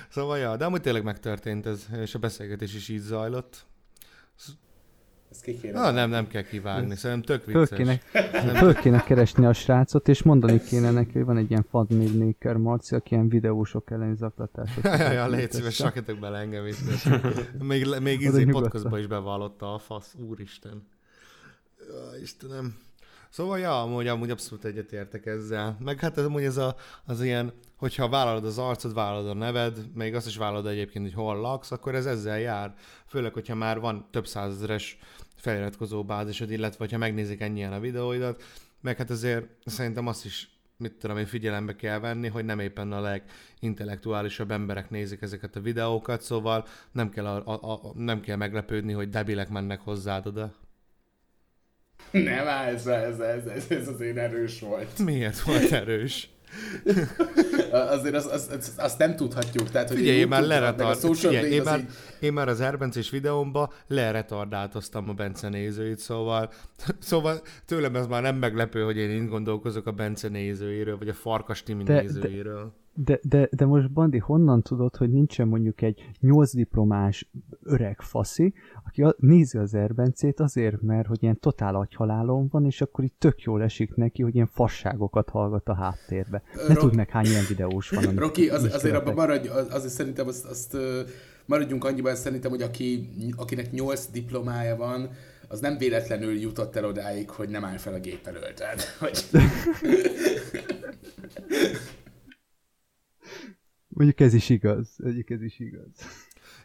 Szóval, ja, de amúgy tényleg megtörtént ez, és a beszélgetés is így zajlott. Ezt ki kéne. Na, nem, nem kell kivágni, szerintem tök Föl vicces. kéne, föl kéne keresni a srácot, és mondani kéne neki, hogy van egy ilyen fanmaker Marci, aki ilyen videósok elleni zaklatásot. Ja, ja, légy szíves, sakjatok bele engem is. Még, még izé podcastba is bevallotta a fasz, úristen. Ja, Istenem. Szóval, ja, amúgy, amúgy abszolút egyetértek ezzel. Meg hát ez, amúgy ez a, az ilyen, hogyha vállalod az arcod, vállalod a neved, még azt is vállalod egyébként, hogy hol laksz, akkor ez ezzel jár. Főleg, hogyha már van több százezeres feliratkozó bázisod, illetve hogyha megnézik ennyien a videóidat, meg hát azért szerintem azt is mit tudom én, figyelembe kell venni, hogy nem éppen a legintellektuálisabb emberek nézik ezeket a videókat, szóval nem kell, a, a, a, nem kell meglepődni, hogy debilek mennek hozzád oda. Nem, ez, ez, ez, ez, ez azért erős volt. Miért volt erős? Azért azt az, az, azt nem tudhatjuk. Tehát, hogy Figyelj, én már leretard... Figyelj, én, már, így- én már az Erbencés videómba leretardáltoztam a Bence nézőit, szóval, szóval tőlem ez már nem meglepő, hogy én így gondolkozok a Bence nézőiről, vagy a Farkas Timi de- nézőiről. De, de, de most Bandi, honnan tudod, hogy nincsen mondjuk egy nyolc diplomás öreg faszi, aki a, nézi az erbencét azért, mert hogy ilyen totál agyhalálon van, és akkor így tök jól esik neki, hogy ilyen fasságokat hallgat a háttérbe. Ne Ro- meg, hány ilyen videós van, Roki, az, azért abban maradj, az, azért szerintem azt, azt maradjunk annyiban, szerintem, hogy aki, akinek nyolc diplomája van, az nem véletlenül jutott el odáig, hogy nem áll fel a gép elől. Tehát, hogy... Mondjuk ez is igaz. Mondjuk ez is igaz.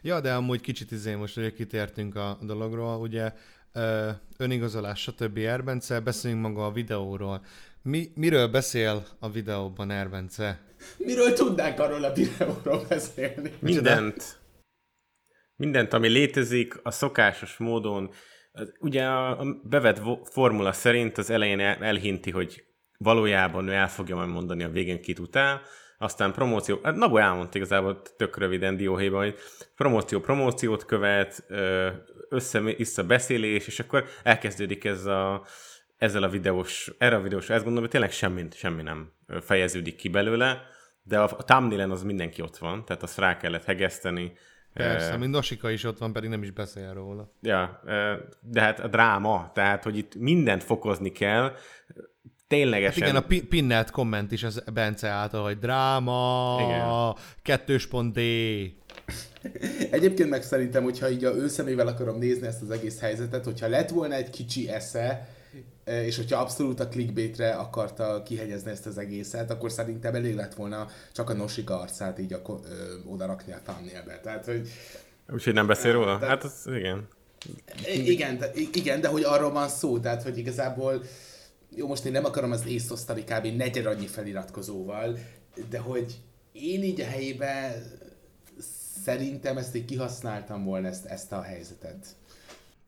Ja, de amúgy kicsit izé most, hogy kitértünk a dologról, ugye ö, önigazolás, stb. Erbence, beszéljünk maga a videóról. Mi, miről beszél a videóban Erbence? Miről tudnánk arról a videóról beszélni? Mindent. Mindent, ami létezik, a szokásos módon. Ugye a bevett formula szerint az elején elhinti, hogy valójában ő el fogja majd mondani a végén kit utál, aztán promóció, hát Nabo elmondta igazából tök röviden dióhéjban, hogy promóció promóciót követ, össze-vissza beszélés, és akkor elkezdődik ez a, ezzel a videós, erre a videós, ezt gondolom, hogy tényleg semmi, semmi nem fejeződik ki belőle, de a, a thumbnail az mindenki ott van, tehát azt rá kellett hegeszteni. Persze, mint Nosika is ott van, pedig nem is beszél róla. Ja, de hát a dráma, tehát, hogy itt mindent fokozni kell, ténylegesen... Hát igen, a pinnelt komment is az Bence által, hogy dráma, igen. kettős pont D. Egyébként meg szerintem, hogyha így a őszemével akarom nézni ezt az egész helyzetet, hogyha lett volna egy kicsi esze, e, és hogyha abszolút a clickbaitre akarta kihegyezni ezt az egészet, akkor szerintem elég lett volna csak a Nosika arcát így a, ö, oda rakni a thumbnailbe. Tehát, hogy... Úgyhogy nem beszél róla? Tehát, hát az, igen. Igen de, igen, de hogy arról van szó, tehát hogy igazából jó, most én nem akarom az észosztani kb. negyed annyi feliratkozóval, de hogy én így a helyébe szerintem ezt így kihasználtam volna ezt, ezt a helyzetet.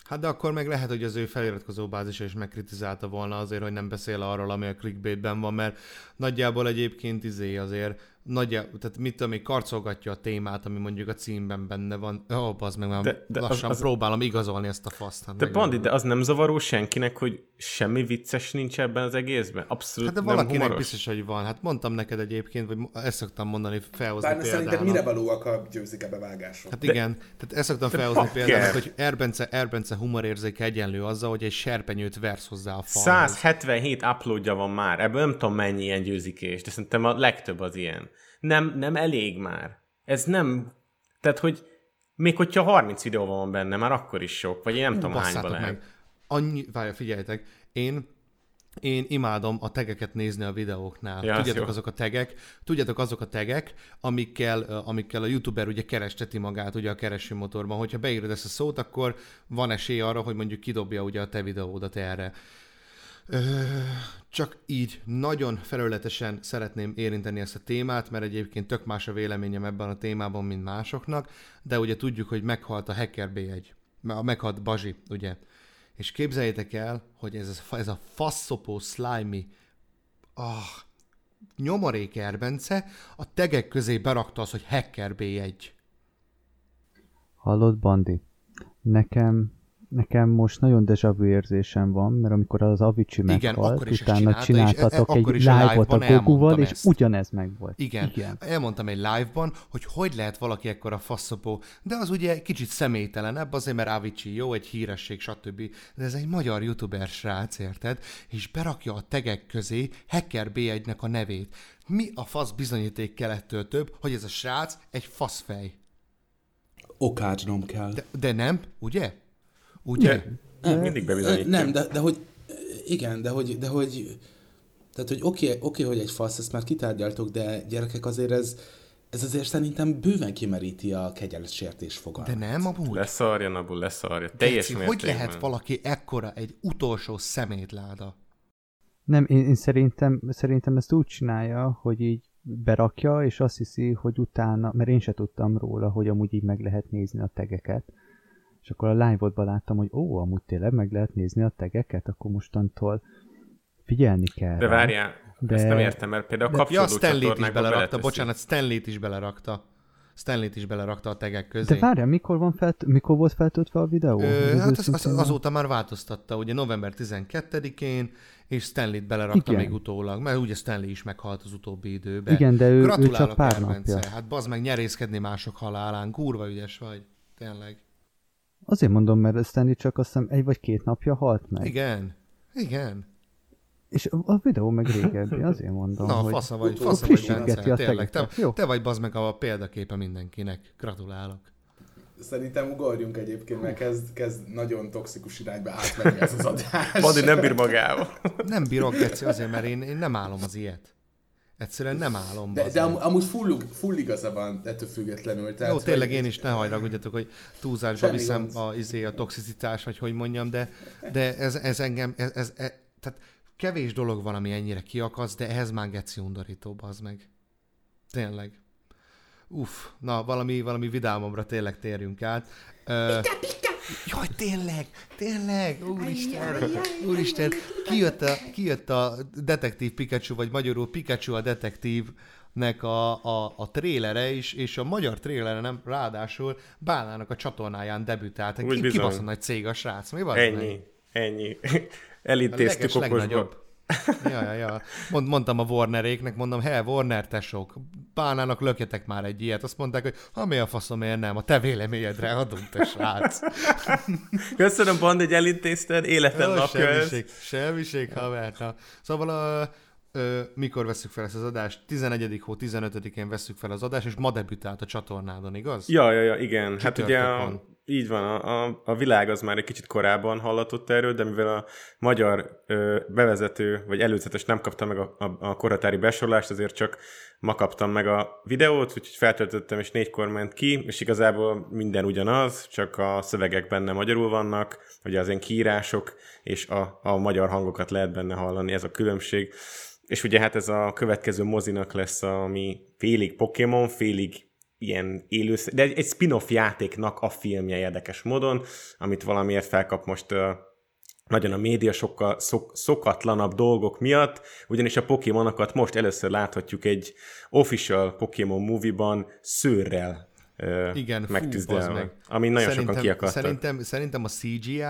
Hát de akkor meg lehet, hogy az ő feliratkozó bázisa is megkritizálta volna azért, hogy nem beszél arról, ami a clickbaitben van, mert nagyjából egyébként izé azért nagy, tehát mit tudom, karcolgatja a témát, ami mondjuk a címben benne van. Ó, oh, az meg már de, de lassan az, az... próbálom igazolni ezt a faszt. Hát de Bandi, de az nem zavaró senkinek, hogy semmi vicces nincs ebben az egészben? Abszolút Hát de nem valakinek humoros. biztos, hogy van. Hát mondtam neked egyébként, vagy ezt szoktam mondani, felhozni Bárna szerinted mire valóak a győzik bevágások? Hát de, igen, tehát ezt szoktam felhozni például, hogy Erbence, Erbence humorérzéke egyenlő azzal, hogy egy serpenyőt versz hozzá a falhoz. 177 uploadja van már, ebből nem tudom mennyi ilyen győzikés, de szerintem a legtöbb az ilyen nem, nem elég már. Ez nem, tehát hogy még hogyha 30 videó van benne, már akkor is sok, vagy én nem Hú, tudom hányba lehet. Meg. Annyi, várja, figyeljetek, én én imádom a tegeket nézni a videóknál. Ja, Tudjátok azok a tegek, tudjátok azok a tegek, amikkel, amikkel a youtuber ugye keresteti magát ugye a keresőmotorban. Hogyha beírod ezt a szót, akkor van esély arra, hogy mondjuk kidobja ugye a te videódat erre. Csak így nagyon felületesen szeretném érinteni ezt a témát, mert egyébként tök más a véleményem ebben a témában, mint másoknak, de ugye tudjuk, hogy meghalt a Hacker B1, meghalt Bazsi, ugye. És képzeljétek el, hogy ez a, ez a faszopó, slimy, ah, nyomorék Erbence a tegek közé berakta az, hogy Hacker B1. Hallod, Bandi? Nekem Nekem most nagyon deja vu érzésem van, mert amikor az Avicii Igen, meghalt, utána csináltatok és, egy live-ot a Goguval, és ezt. ugyanez meg volt. Igen. Igen. Elmondtam egy live-ban, hogy hogy lehet valaki ekkora faszopó, de az ugye kicsit személytelenebb, azért mert Avicii jó, egy híresség, stb. De ez egy magyar youtuber srác, érted? És berakja a tegek közé Hacker B1-nek a nevét. Mi a fasz bizonyíték kelettől több, hogy ez a srác egy faszfej? Okádnom kell. De, de nem, ugye? Ugye? Nem, mindig bebizonyítja. Nem, de, de hogy igen, de hogy, de hogy tehát, hogy oké, okay, okay, hogy egy fasz, ezt már kitárgyaltok, de gyerekek azért ez, ez azért szerintem bőven kimeríti a kegyeletsértés fogalmat. De nem amúgy? Leszarja, Nabu, leszarja. Teljes Geci, hogy lehet valaki ekkora egy utolsó szemétláda? Nem, én, én szerintem, szerintem ezt úgy csinálja, hogy így berakja, és azt hiszi, hogy utána, mert én se tudtam róla, hogy amúgy így meg lehet nézni a tegeket, és akkor a live-odban láttam, hogy ó, amúgy tényleg meg lehet nézni a tegeket, akkor mostantól figyelni kell. De várjál, de... ezt nem értem, mert például a kapcsolódó ja, Stanley-t is belerakt, bocsánat, Stanley-t is belerakta. Stanley-t is belerakta a tegek közé. De várjál, mikor, van felt, mikor volt feltöltve a videó? Ö, hát az, az, azóta már változtatta, ugye november 12-én, és Stanley-t belerakta Igen. még utólag, mert ugye Stanley is meghalt az utóbbi időben. Igen, de ő, ő csak pár napja. Hát bazd meg nyerészkedni mások halálán, kurva ügyes vagy, tényleg. Azért mondom, mert Stanley csak azt hiszem egy vagy két napja halt meg. Igen. Igen. És a videó meg régebbi, azért mondom, Na, hogy fasza vagy, fasza vagy, Bence, tényleg. Te, jó. te vagy bazd meg a példaképe mindenkinek. Gratulálok. Szerintem ugorjunk egyébként, mert kezd, kezd nagyon toxikus irányba átmenni ez az adás. Badi nem bír magával. nem bírok, Geci, azért, mert én, én nem állom az ilyet. Egyszerűen nem állom. De, de am, amúgy full, full igaza van ettől függetlenül. Tehát, Jó, tényleg én is ne hajragudjatok, hogy túlzásba viszem a, izé, a toxicitás, vagy hogy mondjam, de, de ez, ez engem, ez, ez, ez, tehát kevés dolog van, ami ennyire kiakaz, de ehhez már geci undorító, az meg. Tényleg. Uff, na, valami, valami vidámomra tényleg térjünk át. Pika, pika. Jaj, tényleg, tényleg, úristen, úristen, kijött a, kijött a detektív Pikachu, vagy magyarul Pikachu a detektív, nek a, a, a trélere is, és a magyar trélere nem, ráadásul Bálának a csatornáján debütált. Ki, ki nagy cég a srác? Mi van? Ennyi, ennyi. Elintéztük okosba. Ja, ja, ja. Mond, mondtam a Warneréknek, mondom, he, Warner tesók, bánának lökjetek már egy ilyet. Azt mondták, hogy ha mi a faszomért nem, a te véleményedre adunk, te srác. Köszönöm, Band, hogy elintézted, életen Jó, napja semmiség, ez. Semmiség, haver. Na. Szóval a, ö, mikor veszük fel ezt az adást? 11. hó 15-én veszük fel az adást, és ma debütált a csatornádon, igaz? Ja, ja, ja, igen. hát ugye a, így van, a, a, a világ az már egy kicsit korábban hallatott erről, de mivel a magyar ö, bevezető, vagy előzetes nem kapta meg a, a, a koratári besorolást, azért csak ma kaptam meg a videót, úgyhogy feltöltöttem, és négykor ment ki, és igazából minden ugyanaz, csak a szövegek benne magyarul vannak, ugye az én kiírások, és a, a magyar hangokat lehet benne hallani, ez a különbség. És ugye hát ez a következő mozinak lesz, ami félig Pokémon, félig ilyen élő, de egy, egy spin-off játéknak a filmje érdekes módon, amit valamiért felkap most uh, nagyon a média sokkal szok, szokatlanabb dolgok miatt, ugyanis a Pokémonokat most először láthatjuk egy official Pokémon movie-ban szőrrel igen, megtűzdelve, meg. ami nagyon szerintem, sokan kiakadtak. Szerintem, szerintem a CGI,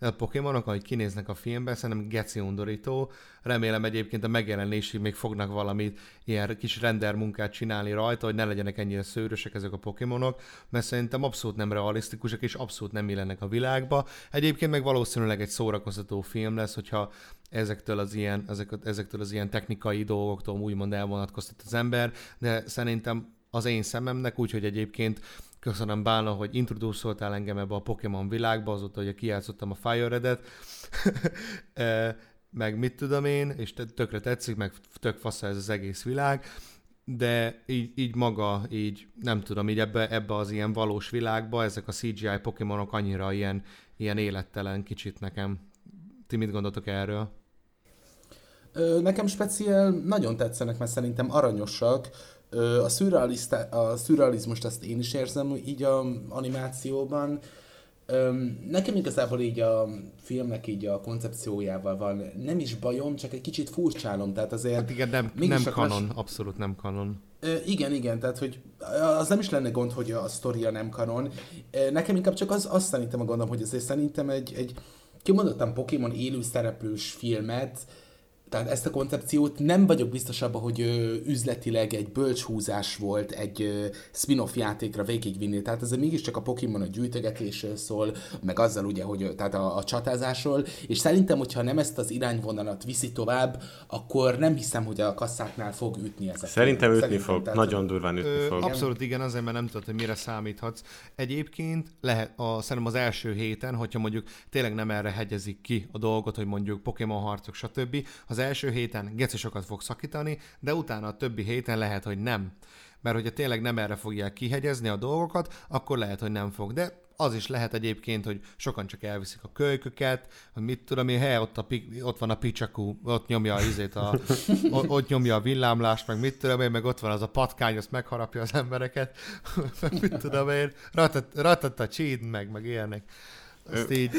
a Pokémonok, ahogy kinéznek a filmben, szerintem geci undorító. Remélem egyébként a megjelenésig még fognak valamit ilyen kis render munkát csinálni rajta, hogy ne legyenek ennyire szőrösek ezek a Pokémonok, mert szerintem abszolút nem realisztikusak, és abszolút nem illenek a világba. Egyébként meg valószínűleg egy szórakoztató film lesz, hogyha ezektől az ilyen, ezek, ezektől az ilyen technikai dolgoktól úgymond elvonatkoztat az ember, de szerintem az én szememnek, úgyhogy egyébként köszönöm Bálna, hogy introduszoltál engem ebbe a Pokémon világba, azóta, hogy kijátszottam a Fire Red-et, e, meg mit tudom én, és tökre tetszik, meg tök fasza ez az egész világ, de így, így maga, így nem tudom, így ebbe, ebbe az ilyen valós világba ezek a CGI Pokémonok annyira ilyen, ilyen élettelen kicsit nekem. Ti mit gondoltok erről? Nekem speciál nagyon tetszenek, mert szerintem aranyosak, a, a szürrealizmust ezt én is érzem így a animációban. Nekem igazából így a filmnek így a koncepciójával van nem is bajom, csak egy kicsit furcsálom, tehát azért... Hát igen, nem, nem kanon, más... abszolút nem kanon. Igen, igen, tehát hogy az nem is lenne gond, hogy a sztoria nem kanon. Nekem inkább csak az, azt szerintem a gondom, hogy azért szerintem egy, egy kimondottan Pokémon élő szereplős filmet, tehát ezt a koncepciót nem vagyok biztos abban, hogy ö, üzletileg egy bölcshúzás volt egy ö, spin-off játékra végigvinni. Tehát ez mégiscsak a Pokémon a gyűjtögetésről szól, meg azzal ugye, hogy tehát a, a csatázásról, és szerintem, hogyha nem ezt az irányvonalat viszi tovább, akkor nem hiszem, hogy a kasszáknál fog ütni ez a Szerintem ütni szerintem, fog, tehát, nagyon durván ütni ö, fog. Abszolút igen, azért, mert nem tudod, hogy mire számíthatsz. Egyébként lehet, a, szerintem az első héten, hogyha mondjuk tényleg nem erre hegyezik ki a dolgot, hogy mondjuk Pokémon harcok, stb. Az első héten geci sokat fog szakítani, de utána a többi héten lehet, hogy nem. Mert hogyha tényleg nem erre fogják kihegyezni a dolgokat, akkor lehet, hogy nem fog. De az is lehet egyébként, hogy sokan csak elviszik a kölyköket, hogy mit tudom én, hely, ott, a, ott van a picsakú, ott nyomja a izét, a, ott nyomja a villámlást, meg mit tudom én, meg ott van az a patkány, azt megharapja az embereket, meg mit tudom én, ratat, ratat a csíd, meg, meg ilyenek. Azt így...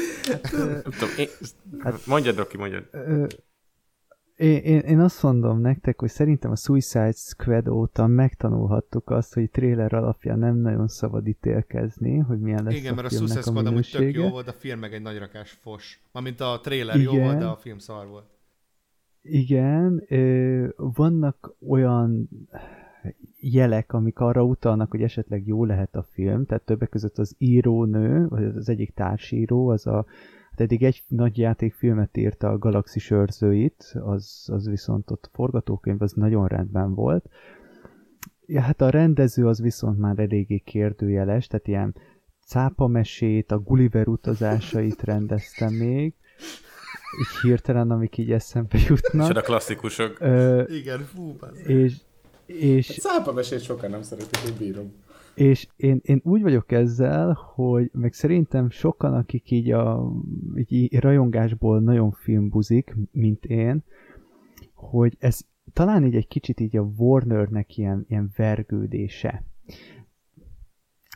Hát, mondjad, Roki, mondjad. Én, én, én azt mondom nektek, hogy szerintem a Suicide Squad óta megtanulhattuk azt, hogy trailer alapján nem nagyon szabad ítélkezni, hogy milyen lesz Igen, a mert a Suicide Squad amúgy tök jó volt, a film meg egy nagy rakás fos. Mármint a trailer Igen. jó volt, de a film szar volt. Igen, vannak olyan jelek, amik arra utalnak, hogy esetleg jó lehet a film, tehát többek között az írónő, vagy az egyik társíró, az a eddig egy nagy játékfilmet írta a Galaxis őrzőit, az, az viszont ott forgatókönyv az nagyon rendben volt. Ja, hát a rendező az viszont már eléggé kérdőjeles, tehát ilyen cápamesét, a Gulliver utazásait rendezte még. így hirtelen, amik így eszembe jutnak. És a klasszikusok. Ö, Igen, fú, és, és, Szápa mesét sokan nem szeretik, hogy bírom. És én, én úgy vagyok ezzel, hogy meg szerintem sokan, akik így a így, rajongásból nagyon filmbuzik, mint én, hogy ez talán így egy kicsit így a Warnernek ilyen, ilyen vergődése.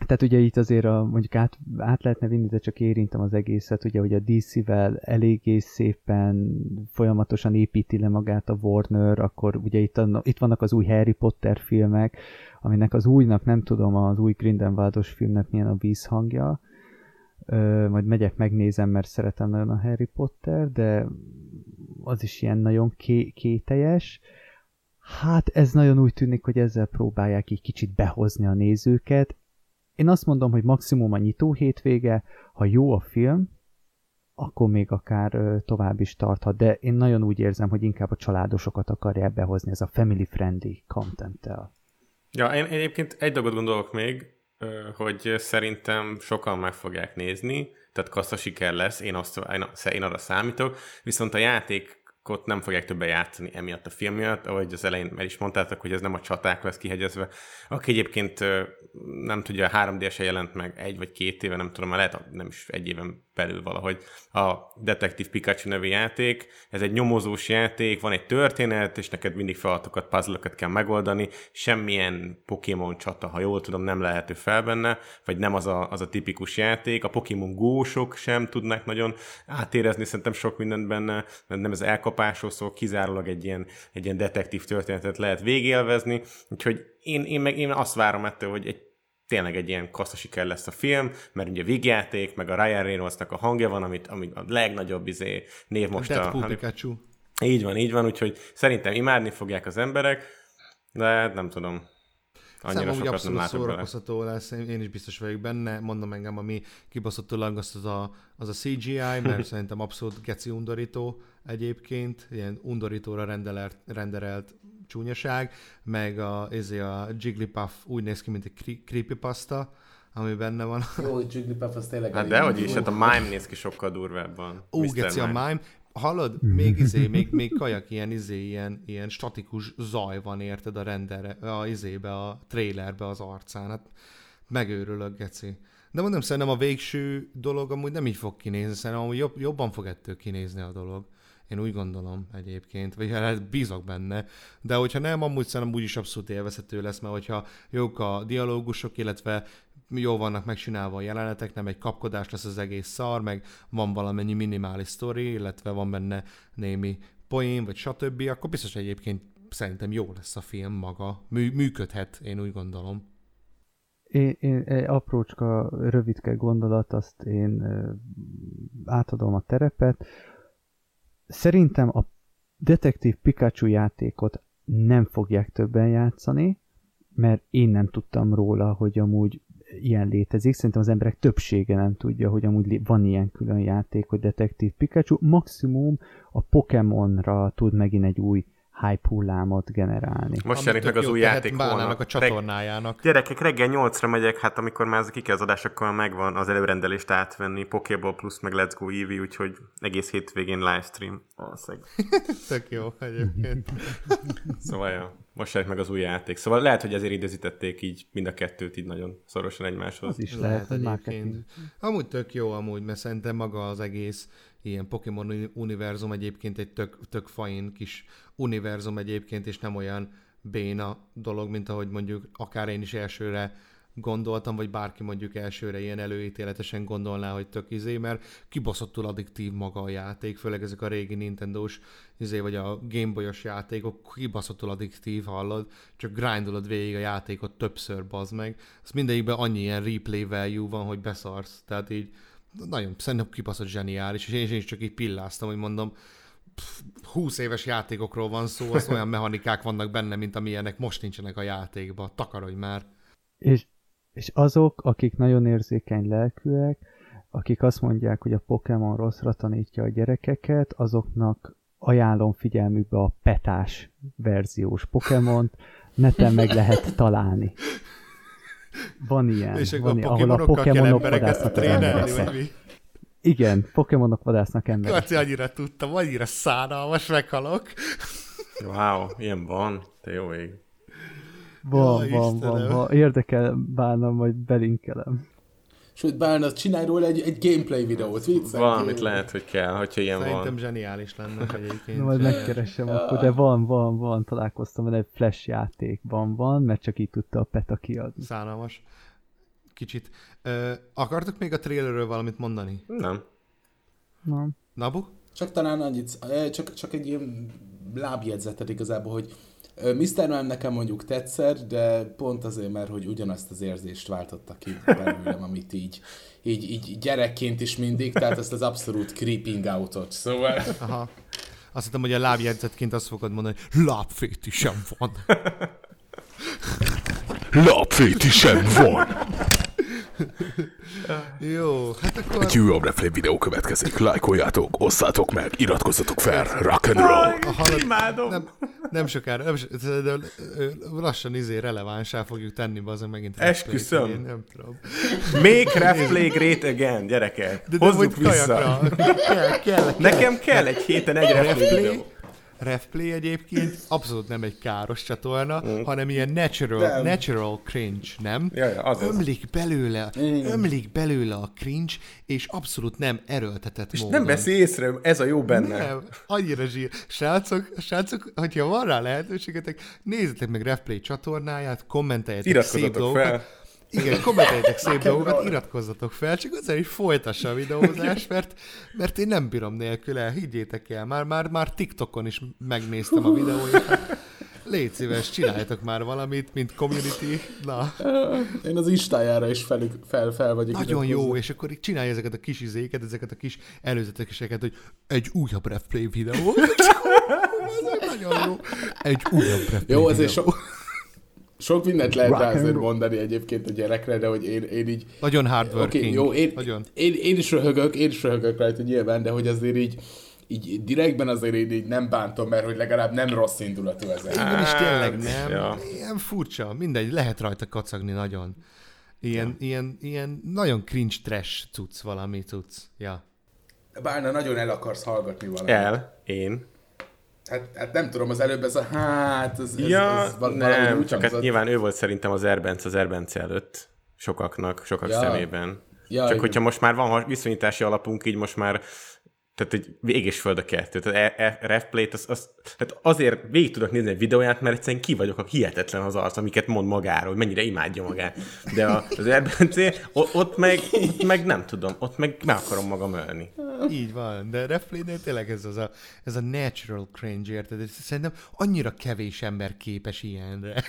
Tehát ugye itt azért a, mondjuk át, át lehetne vinni, de csak érintem az egészet, ugye, hogy a DC-vel eléggé szépen folyamatosan építi le magát a Warner, akkor ugye itt, a, itt vannak az új Harry Potter filmek, aminek az újnak nem tudom, az új Grindelwaldos filmnek milyen a vízhangja, Ö, majd megyek, megnézem, mert szeretem nagyon a Harry Potter, de az is ilyen nagyon ké- kételjes. Hát ez nagyon úgy tűnik, hogy ezzel próbálják így kicsit behozni a nézőket. Én azt mondom, hogy maximum a nyitó hétvége, ha jó a film, akkor még akár tovább is tarthat, de én nagyon úgy érzem, hogy inkább a családosokat akarják behozni, ez a family-friendly content-tel. Ja, én egyébként egy dolgot gondolok még, hogy szerintem sokan meg fogják nézni, tehát kassza siker lesz, én, azt, én, arra számítok, viszont a játékot nem fogják többen játszani emiatt a film miatt, ahogy az elején már is mondtátok, hogy ez nem a csaták lesz kihegyezve. Aki egyébként nem tudja, 3 d jelent meg egy vagy két éve, nem tudom, már lehet nem is egy éven belül valahogy a Detective Pikachu nevű játék. Ez egy nyomozós játék, van egy történet, és neked mindig feladatokat, puzzle kell megoldani. Semmilyen Pokémon csata, ha jól tudom, nem lehető fel benne, vagy nem az a, az a tipikus játék. A Pokémon gósok sem tudnak nagyon átérezni szerintem sok mindent benne, mert nem ez elkapásról szól, kizárólag egy ilyen, egy ilyen detektív történetet lehet végélvezni. Úgyhogy én, én meg én azt várom ettől, hogy egy tényleg egy ilyen kassza siker lesz a film, mert ugye végjáték, meg a Ryan Reynoldsnak a hangja van, amit, amit a legnagyobb izé, név most Deadpool a... Pikachu. Így van, így van, úgyhogy szerintem imádni fogják az emberek, de nem tudom. Annyira Számomra úgy sokat nem abszolút látok bele. szórakoztató lesz, én is biztos vagyok benne, mondom engem, ami kibaszott langaszt az a, az a CGI, mert szerintem abszolút geci undorító egyébként, ilyen undorítóra rendelert, renderelt csúnyaság, meg a, ezért a Jigglypuff úgy néz ki, mint egy cre- creepypasta, ami benne van. Jó, hogy Jigglypuff az tényleg... Hát dehogy is, hát a Mime néz ki sokkal durvábban. Ó, geci a Mime. Hallod, még izé, még, még kajak ilyen izé, ilyen, ilyen statikus zaj van, érted a rendere, a izébe, a trailerbe az arcán. Hát megőrülök, geci. De mondom, szerintem a végső dolog amúgy nem így fog kinézni, szerintem amúgy jobb, jobban fog ettől kinézni a dolog. Én úgy gondolom egyébként, vagy hát bízok benne. De hogyha nem, amúgy szerintem úgyis abszolút élvezhető lesz, mert hogyha jók a dialógusok, illetve jó vannak megcsinálva a jelenetek, nem egy kapkodás lesz az egész szar, meg van valamennyi minimális sztori, illetve van benne némi poén, vagy stb., akkor biztos egyébként szerintem jó lesz a film maga. Mű, működhet, én úgy gondolom. Én, én egy aprócska, rövidke gondolat, azt én átadom a terepet. Szerintem a Detektív Pikachu játékot nem fogják többen játszani, mert én nem tudtam róla, hogy amúgy ilyen létezik. Szerintem az emberek többsége nem tudja, hogy amúgy van ilyen külön játék, hogy Detektív Pikachu. Maximum a Pokémonra tud megint egy új hype hullámot generálni. Most jelenik meg az jó, új játék holnap. a csatornájának. Gyerekek, reggel 8-ra megyek, hát amikor már ez ki az adás, akkor megvan az előrendelést átvenni, Pokéball Plus, meg Let's Go Eevee, úgyhogy egész hétvégén livestream. Valószínűleg. Tök jó egyébként. Szóval, ja, most jelenik meg az új játék. Szóval lehet, hogy ezért időzítették így mind a kettőt így nagyon szorosan egymáshoz. Az is lehet, Lehet hogy egyébként. Amúgy tök jó amúgy, mert szerintem maga az egész ilyen Pokémon uni- univerzum egyébként egy tök, tök fain kis univerzum egyébként, és nem olyan béna dolog, mint ahogy mondjuk akár én is elsőre gondoltam, vagy bárki mondjuk elsőre ilyen előítéletesen gondolná, hogy tök izé, mert kibaszottul addiktív maga a játék, főleg ezek a régi Nintendo-s izé, vagy a Gameboy-os játékok kibaszottul addiktív, hallod, csak grindolod végig a játékot többször, bazd meg. Az mindegyikben annyi ilyen replay value van, hogy beszarsz. Tehát így nagyon, szerintem kibaszott zseniális, és én, én is csak így pilláztam, hogy mondom, pff, 20 éves játékokról van szó, az olyan mechanikák vannak benne, mint amilyenek most nincsenek a játékban. Takarodj már. És, és azok, akik nagyon érzékeny lelkűek, akik azt mondják, hogy a Pokémon rosszra tanítja a gyerekeket, azoknak ajánlom figyelmükbe a petás verziós Pokémont, neten meg lehet találni. Van ilyen, és van a ilyen ahol a Pokémonok embereket vadásznak mi? Igen, Pokémonok vadásznak emberek. Laci, annyira tudtam, annyira szánalmas, meghalok. Wow, ilyen van. Te jó ég. Van, Jaj, van, van, van. Érdekel bánom, majd belinkelem. Sőt, Bárna, csinálj róla egy, egy gameplay videót, viccelj. Valamit lehet, hogy kell, hogyha ilyen Szerintem van. zseniális lenne egyébként. Na, majd megkeresem akkor, de van, van, van, találkoztam vele, egy flash játékban van, mert csak így tudta a PETA kiadni. Szánalmas. Kicsit. Ö, akartok még a trailerről valamit mondani? Nem. Na, Nabu? Csak talán annyit, csak, csak egy ilyen lábjegyzetet igazából, hogy Mr. Man nekem mondjuk tetszett, de pont azért, mert hogy ugyanazt az érzést váltotta ki belőlem, amit így, így, így gyerekként is mindig, tehát ezt az abszolút creeping outot. Szóval Aha. Azt hittem, hogy a lábjegyzetként azt fogod mondani, hogy lábfétisem van. Lapfétisem van! Jó, hát akkor... Egy újabb replay videó következik. Lájkoljátok, osszátok meg, iratkozzatok fel, rock and roll! Halad... Imádom. Nem, nem sokára, nem, so- de, lassan izé relevánsá fogjuk tenni, azon megint. Esküszöm. Én nem tudom. Make Ref Play great again, gyerekek. De, de Hozzuk vissza. kajakra. Kell, kell, kell. Nekem kell egy héten egy Ref Play Refplay, videó. Refplay egyébként abszolút nem egy káros csatorna, Mm. hanem ilyen natural, Nem. natural cringe, nem? Ja, ja, az az. ömlik belőle, Igen. ömlik belőle a cringe, és abszolút nem erőltetett És módon. nem veszi észre, ez a jó benne. Nem, annyira zsír. Srácok, srácok, hogyha van rá lehetőségetek, nézzetek meg Refplay csatornáját, kommenteljetek szép dolgokat. fel. Igen, kommenteljetek szép dolgokat, iratkozzatok fel, csak azért, hogy folytassa a videózást, mert, mert én nem bírom nélküle, higgyétek el, már, már, már TikTokon is megnéztem a videóit. Hát, Légy szíves, csináljatok már valamit, mint community. Na, én az Instájára is fel, fel, fel vagyok. nagyon jó, és akkor így csinálja ezeket a kis izéket, ezeket a kis előzeteseket, hogy egy újabb Refplay videó. Ez nagyon jó. Egy újabb Refplay Jó, azért videó. Sok, mindent lehet rá azért mondani egyébként a gyerekre, de hogy én, én így Nagyon hardworking. okay, jó, én, Nagyon. én, én, is röhögök, én is röhögök rajta nyilván, de hogy azért így, így direktben azért én így nem bántom, mert hogy legalább nem rossz indulatú ez. Igen, és tényleg nem. ja. Ilyen furcsa, mindegy, lehet rajta kacagni nagyon. Ilyen, ilyen, ilyen nagyon cringe trash cucc valami cucc. Ja. Bárna, nagyon el akarsz hallgatni valamit. El, én. Hát, hát nem tudom, az előbb ez a hát, ez, ez, Ja, ez val- valahogy nem, úgy csak hát hangzott. nyilván ő volt szerintem az Erbenc az Erbence előtt. Sokaknak, sokak Ja. szemében. Ja, csak igen. hogyha most már van viszonyítási alapunk, így most már tehát egy ég és föld a kettő. Tehát e- e- Refplay-t az, az, tehát azért végig tudok nézni egy videóját, mert egyszerűen ki vagyok a hihetetlen az arc, amiket mond magáról, hogy mennyire imádja magát. De a, az Erbence, ott, meg, ott meg nem tudom, ott meg meg akarom magam ölni. Így van, de Refplay-nél tényleg ez, az a, ez a natural cringe, érted? Ez Szerintem annyira kevés ember képes ilyenre.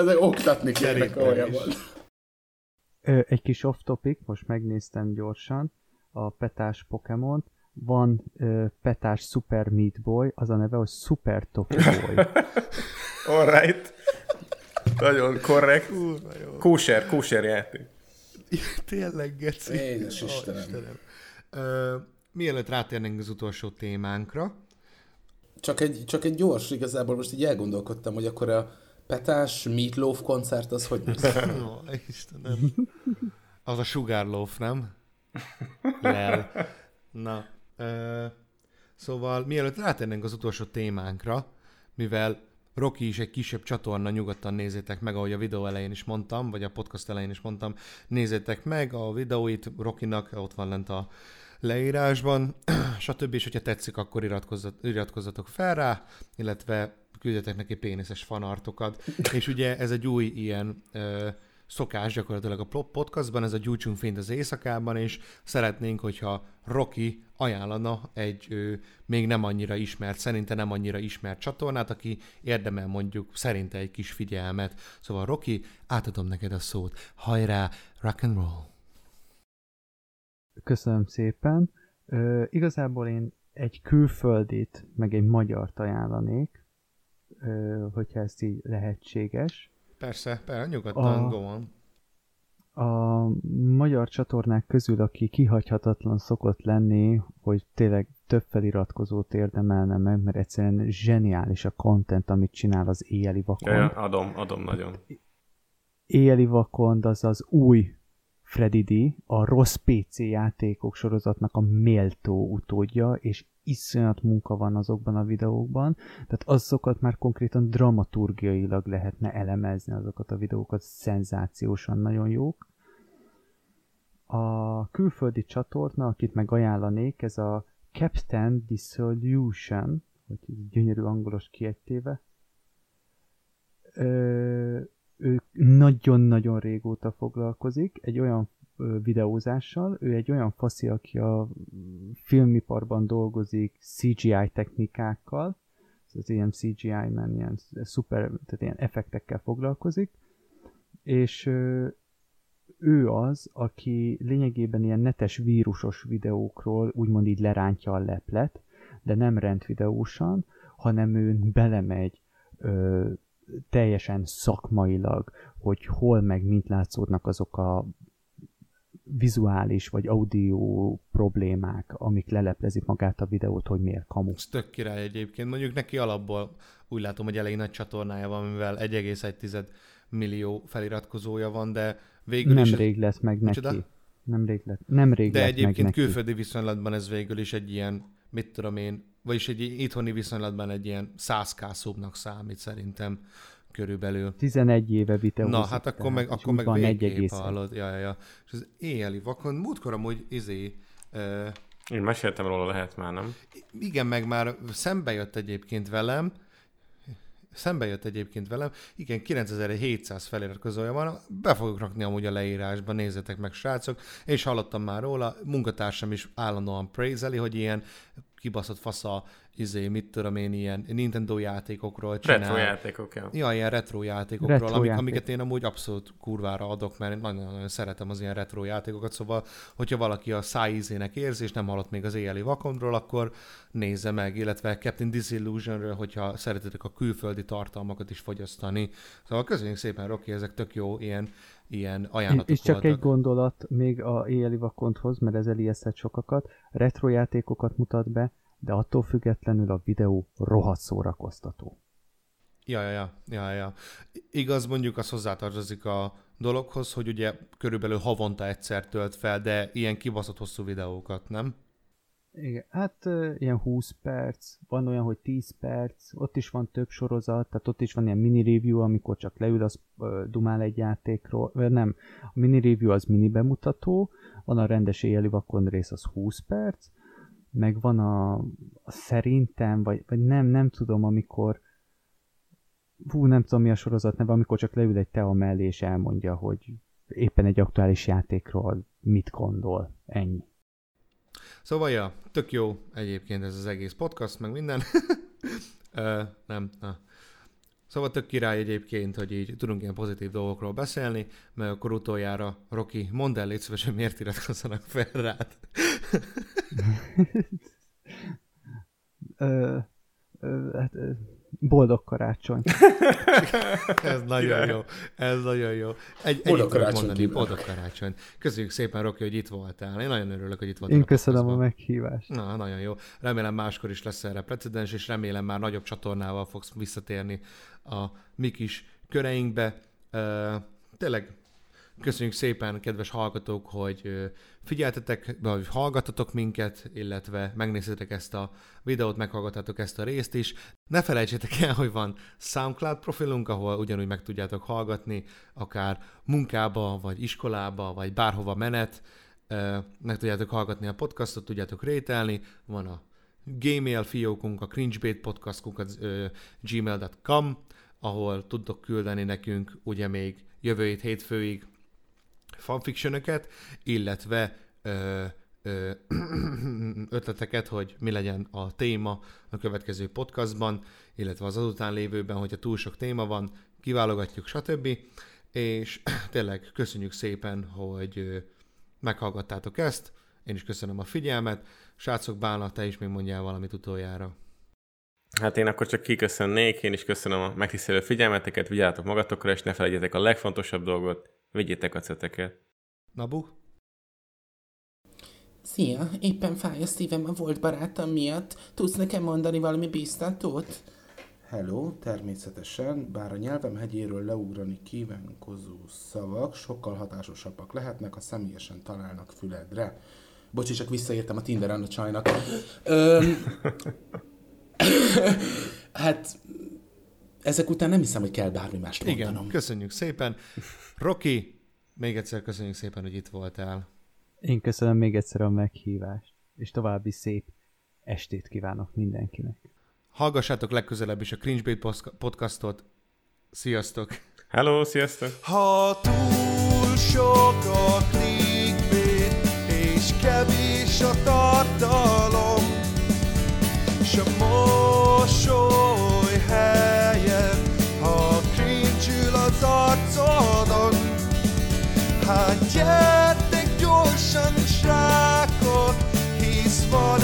Ezek oktatni kérnek olyan. Ö, egy kis off-topic, most megnéztem gyorsan a petás Pokémon. Van ö, petás Super Meat Boy, az a neve, hogy Super Tofu Boy. Alright. Nagyon korrekt. Kóser, kóser játék. Tényleg, Geci. Jézus Ó, Istenem. Ö, mielőtt rátérnénk az utolsó témánkra, Csak egy, csak egy gyors, igazából most így elgondolkodtam, hogy akkor a Petás Meatloaf koncert az hogy néz Istenem. Az a Sugarloaf, nem? Lel. Na, ö, szóval mielőtt rátérnénk az utolsó témánkra, mivel Rocky is egy kisebb csatorna, nyugodtan nézzétek meg, ahogy a videó elején is mondtam, vagy a podcast elején is mondtam, nézzétek meg a videóit Rokinak, ott van lent a leírásban, stb. És hogyha tetszik, akkor iratkozzat, iratkozzatok fel rá, illetve küldjetek neki péniszes fanartokat. És ugye ez egy új ilyen ö, szokás gyakorlatilag a podcastban, ez a gyújtsunk fényt az éjszakában, és szeretnénk, hogyha Rocky ajánlana egy ö, még nem annyira ismert, szerinte nem annyira ismert csatornát, aki érdemel mondjuk szerinte egy kis figyelmet. Szóval Rocky, átadom neked a szót. Hajrá, rock and roll! Köszönöm szépen. Ö, igazából én egy külföldit, meg egy magyart ajánlanék, hogyha ez így lehetséges. Persze, persze, nyugodtan, A- go on. A magyar csatornák közül, aki kihagyhatatlan szokott lenni, hogy tényleg több feliratkozót érdemelne meg, mert egyszerűen zseniális a content, amit csinál az éjjeli vakon. Ja, ja, adom, adom nagyon. Éjjeli vakond az az új Freddy D, a rossz PC játékok sorozatnak a méltó utódja, és iszonyat munka van azokban a videókban, tehát azokat már konkrétan dramaturgiailag lehetne elemezni, azokat a videókat szenzációsan nagyon jók. A külföldi csatorna, akit meg ajánlanék, ez a Captain Dissolution, hogy gyönyörű angolos kiejtéve. Ő nagyon-nagyon régóta foglalkozik egy olyan videózással. Ő egy olyan faszi, aki a filmiparban dolgozik CGI technikákkal, az ilyen CGI-men ilyen szuper, tehát ilyen effektekkel foglalkozik, és ő az, aki lényegében ilyen netes vírusos videókról úgymond így lerántja a leplet, de nem rendvideósan, hanem ő belemegy ö, teljesen szakmailag, hogy hol meg mint látszódnak azok a vizuális vagy audio problémák, amik leleplezik magát a videót, hogy miért kamu. Ez tök király egyébként. Mondjuk neki alapból úgy látom, hogy elég nagy csatornája van, mivel 1,1 millió feliratkozója van, de végül nem is... Nemrég lett meg neki. Csoda? Nemrég lett, nemrég De lett egyébként meg neki. külföldi viszonylatban ez végül is egy ilyen, mit tudom én, vagyis egy itthoni viszonylatban egy ilyen 100k szubnak számít szerintem körülbelül. 11 éve videózik. Na, hát akkor meg, akkor meg van végképp hallod. Ja, ja, ja. És az éjjeli vakon, múltkor amúgy izé, uh, Én meséltem róla, lehet már, nem? igen, meg már szembe jött egyébként velem, szembe jött egyébként velem, igen, 9700 feliratkozója van, be fogok rakni amúgy a leírásba, nézzetek meg srácok, és hallottam már róla, munkatársam is állandóan praiseli, hogy ilyen kibaszott fasza, izé, mit tudom én, ilyen Nintendo játékokról csinál. Retro játékok, ja. Ja, ilyen retro játékokról, Retro amik, játék. amiket én amúgy abszolút kurvára adok, mert nagyon-nagyon szeretem az ilyen retro játékokat, szóval, hogyha valaki a szájízének érzi, és nem hallott még az éjjeli vakondról, akkor nézze meg, illetve Captain Disillusionről, hogyha szeretitek a külföldi tartalmakat is fogyasztani. Szóval köszönjük szépen, Rocky, ezek tök jó ilyen, ilyen ajánlatok És csak voltak. egy gondolat még a éjjeli vakonthoz, mert ez elijesztett sokakat. Retro játékokat mutat be, de attól függetlenül a videó rohadt szórakoztató. Ja, ja, ja, ja. Igaz, mondjuk az hozzátartozik a dologhoz, hogy ugye körülbelül havonta egyszer tölt fel, de ilyen kibaszott hosszú videókat, nem? Igen, hát ilyen 20 perc, van olyan, hogy 10 perc, ott is van több sorozat, tehát ott is van ilyen mini review, amikor csak leül, az dumál egy játékról, vagy nem, a mini review az mini bemutató, van a rendes éjjeli vakon rész, az 20 perc, meg van a, a szerintem, vagy, vagy nem, nem tudom, amikor hú, nem tudom mi a sorozat neve, amikor csak leül egy Teo mellé és elmondja, hogy éppen egy aktuális játékról mit gondol. Ennyi. Szóval, ja, tök jó egyébként ez az egész podcast, meg minden. Ö, nem, na. Szóval tök király egyébként, hogy így tudunk ilyen pozitív dolgokról beszélni, mert akkor utoljára, Roki, mondd el, légy szíves, hogy miért iratkozzanak fel rád. Ö, ö, hát, ö, boldog karácsony. Ez nagyon jó. Ez nagyon jó. Egy, Boldog karácsony mondani. Boldog karácsony. Köszönjük szépen, Roki, hogy itt voltál. Én nagyon örülök, hogy itt voltál. Én a köszönöm a podcastban. meghívást. Na, nagyon jó. Remélem máskor is lesz erre precedens, és remélem már nagyobb csatornával fogsz visszatérni a mi kis köreinkbe. Ö, tényleg köszönjük szépen, kedves hallgatók, hogy figyeltetek, vagy hallgatatok minket, illetve megnéztétek ezt a videót, meghallgattátok ezt a részt is. Ne felejtsétek el, hogy van SoundCloud profilunk, ahol ugyanúgy meg tudjátok hallgatni, akár munkába, vagy iskolába, vagy bárhova menet, meg tudjátok hallgatni a podcastot, tudjátok rételni, van a Gmail fiókunk, a cringebait podcastunk, ö, gmail.com, ahol tudtok küldeni nekünk ugye még jövő hét hétfőig fanfictionöket, illetve ö, ö, ötleteket, hogy mi legyen a téma a következő podcastban, illetve az azután lévőben, hogyha túl sok téma van, kiválogatjuk, stb. És tényleg köszönjük szépen, hogy meghallgattátok ezt. Én is köszönöm a figyelmet. Srácok, Bálna, te is még mondjál valamit utoljára. Hát én akkor csak kiköszönnék, én is köszönöm a megtisztelő figyelmeteket, vigyázzatok magatokra, és ne felejtjetek a legfontosabb dolgot, vigyétek a ceteket. Nabu? Szia, éppen fáj a szívem a volt barátom miatt. Tudsz nekem mondani valami biztatót? Hello, természetesen, bár a nyelvem hegyéről leugrani kívánkozó szavak sokkal hatásosabbak lehetnek, ha személyesen találnak füledre. Bocsi, csak visszaértem a Tinderen a csajnak. Öm, hát ezek után nem hiszem, hogy kell bármi mást mondanom. Igen, köszönjük szépen. Rocky, még egyszer köszönjük szépen, hogy itt voltál. Én köszönöm még egyszer a meghívást, és további szép estét kívánok mindenkinek. Hallgassátok legközelebb is a Cringebait podcastot. Sziasztok! Hello, sziasztok! Ha túl sok a clickbait, és kevés a tartalom, s a mosoly har gett dig jordskjønn skjækord, his var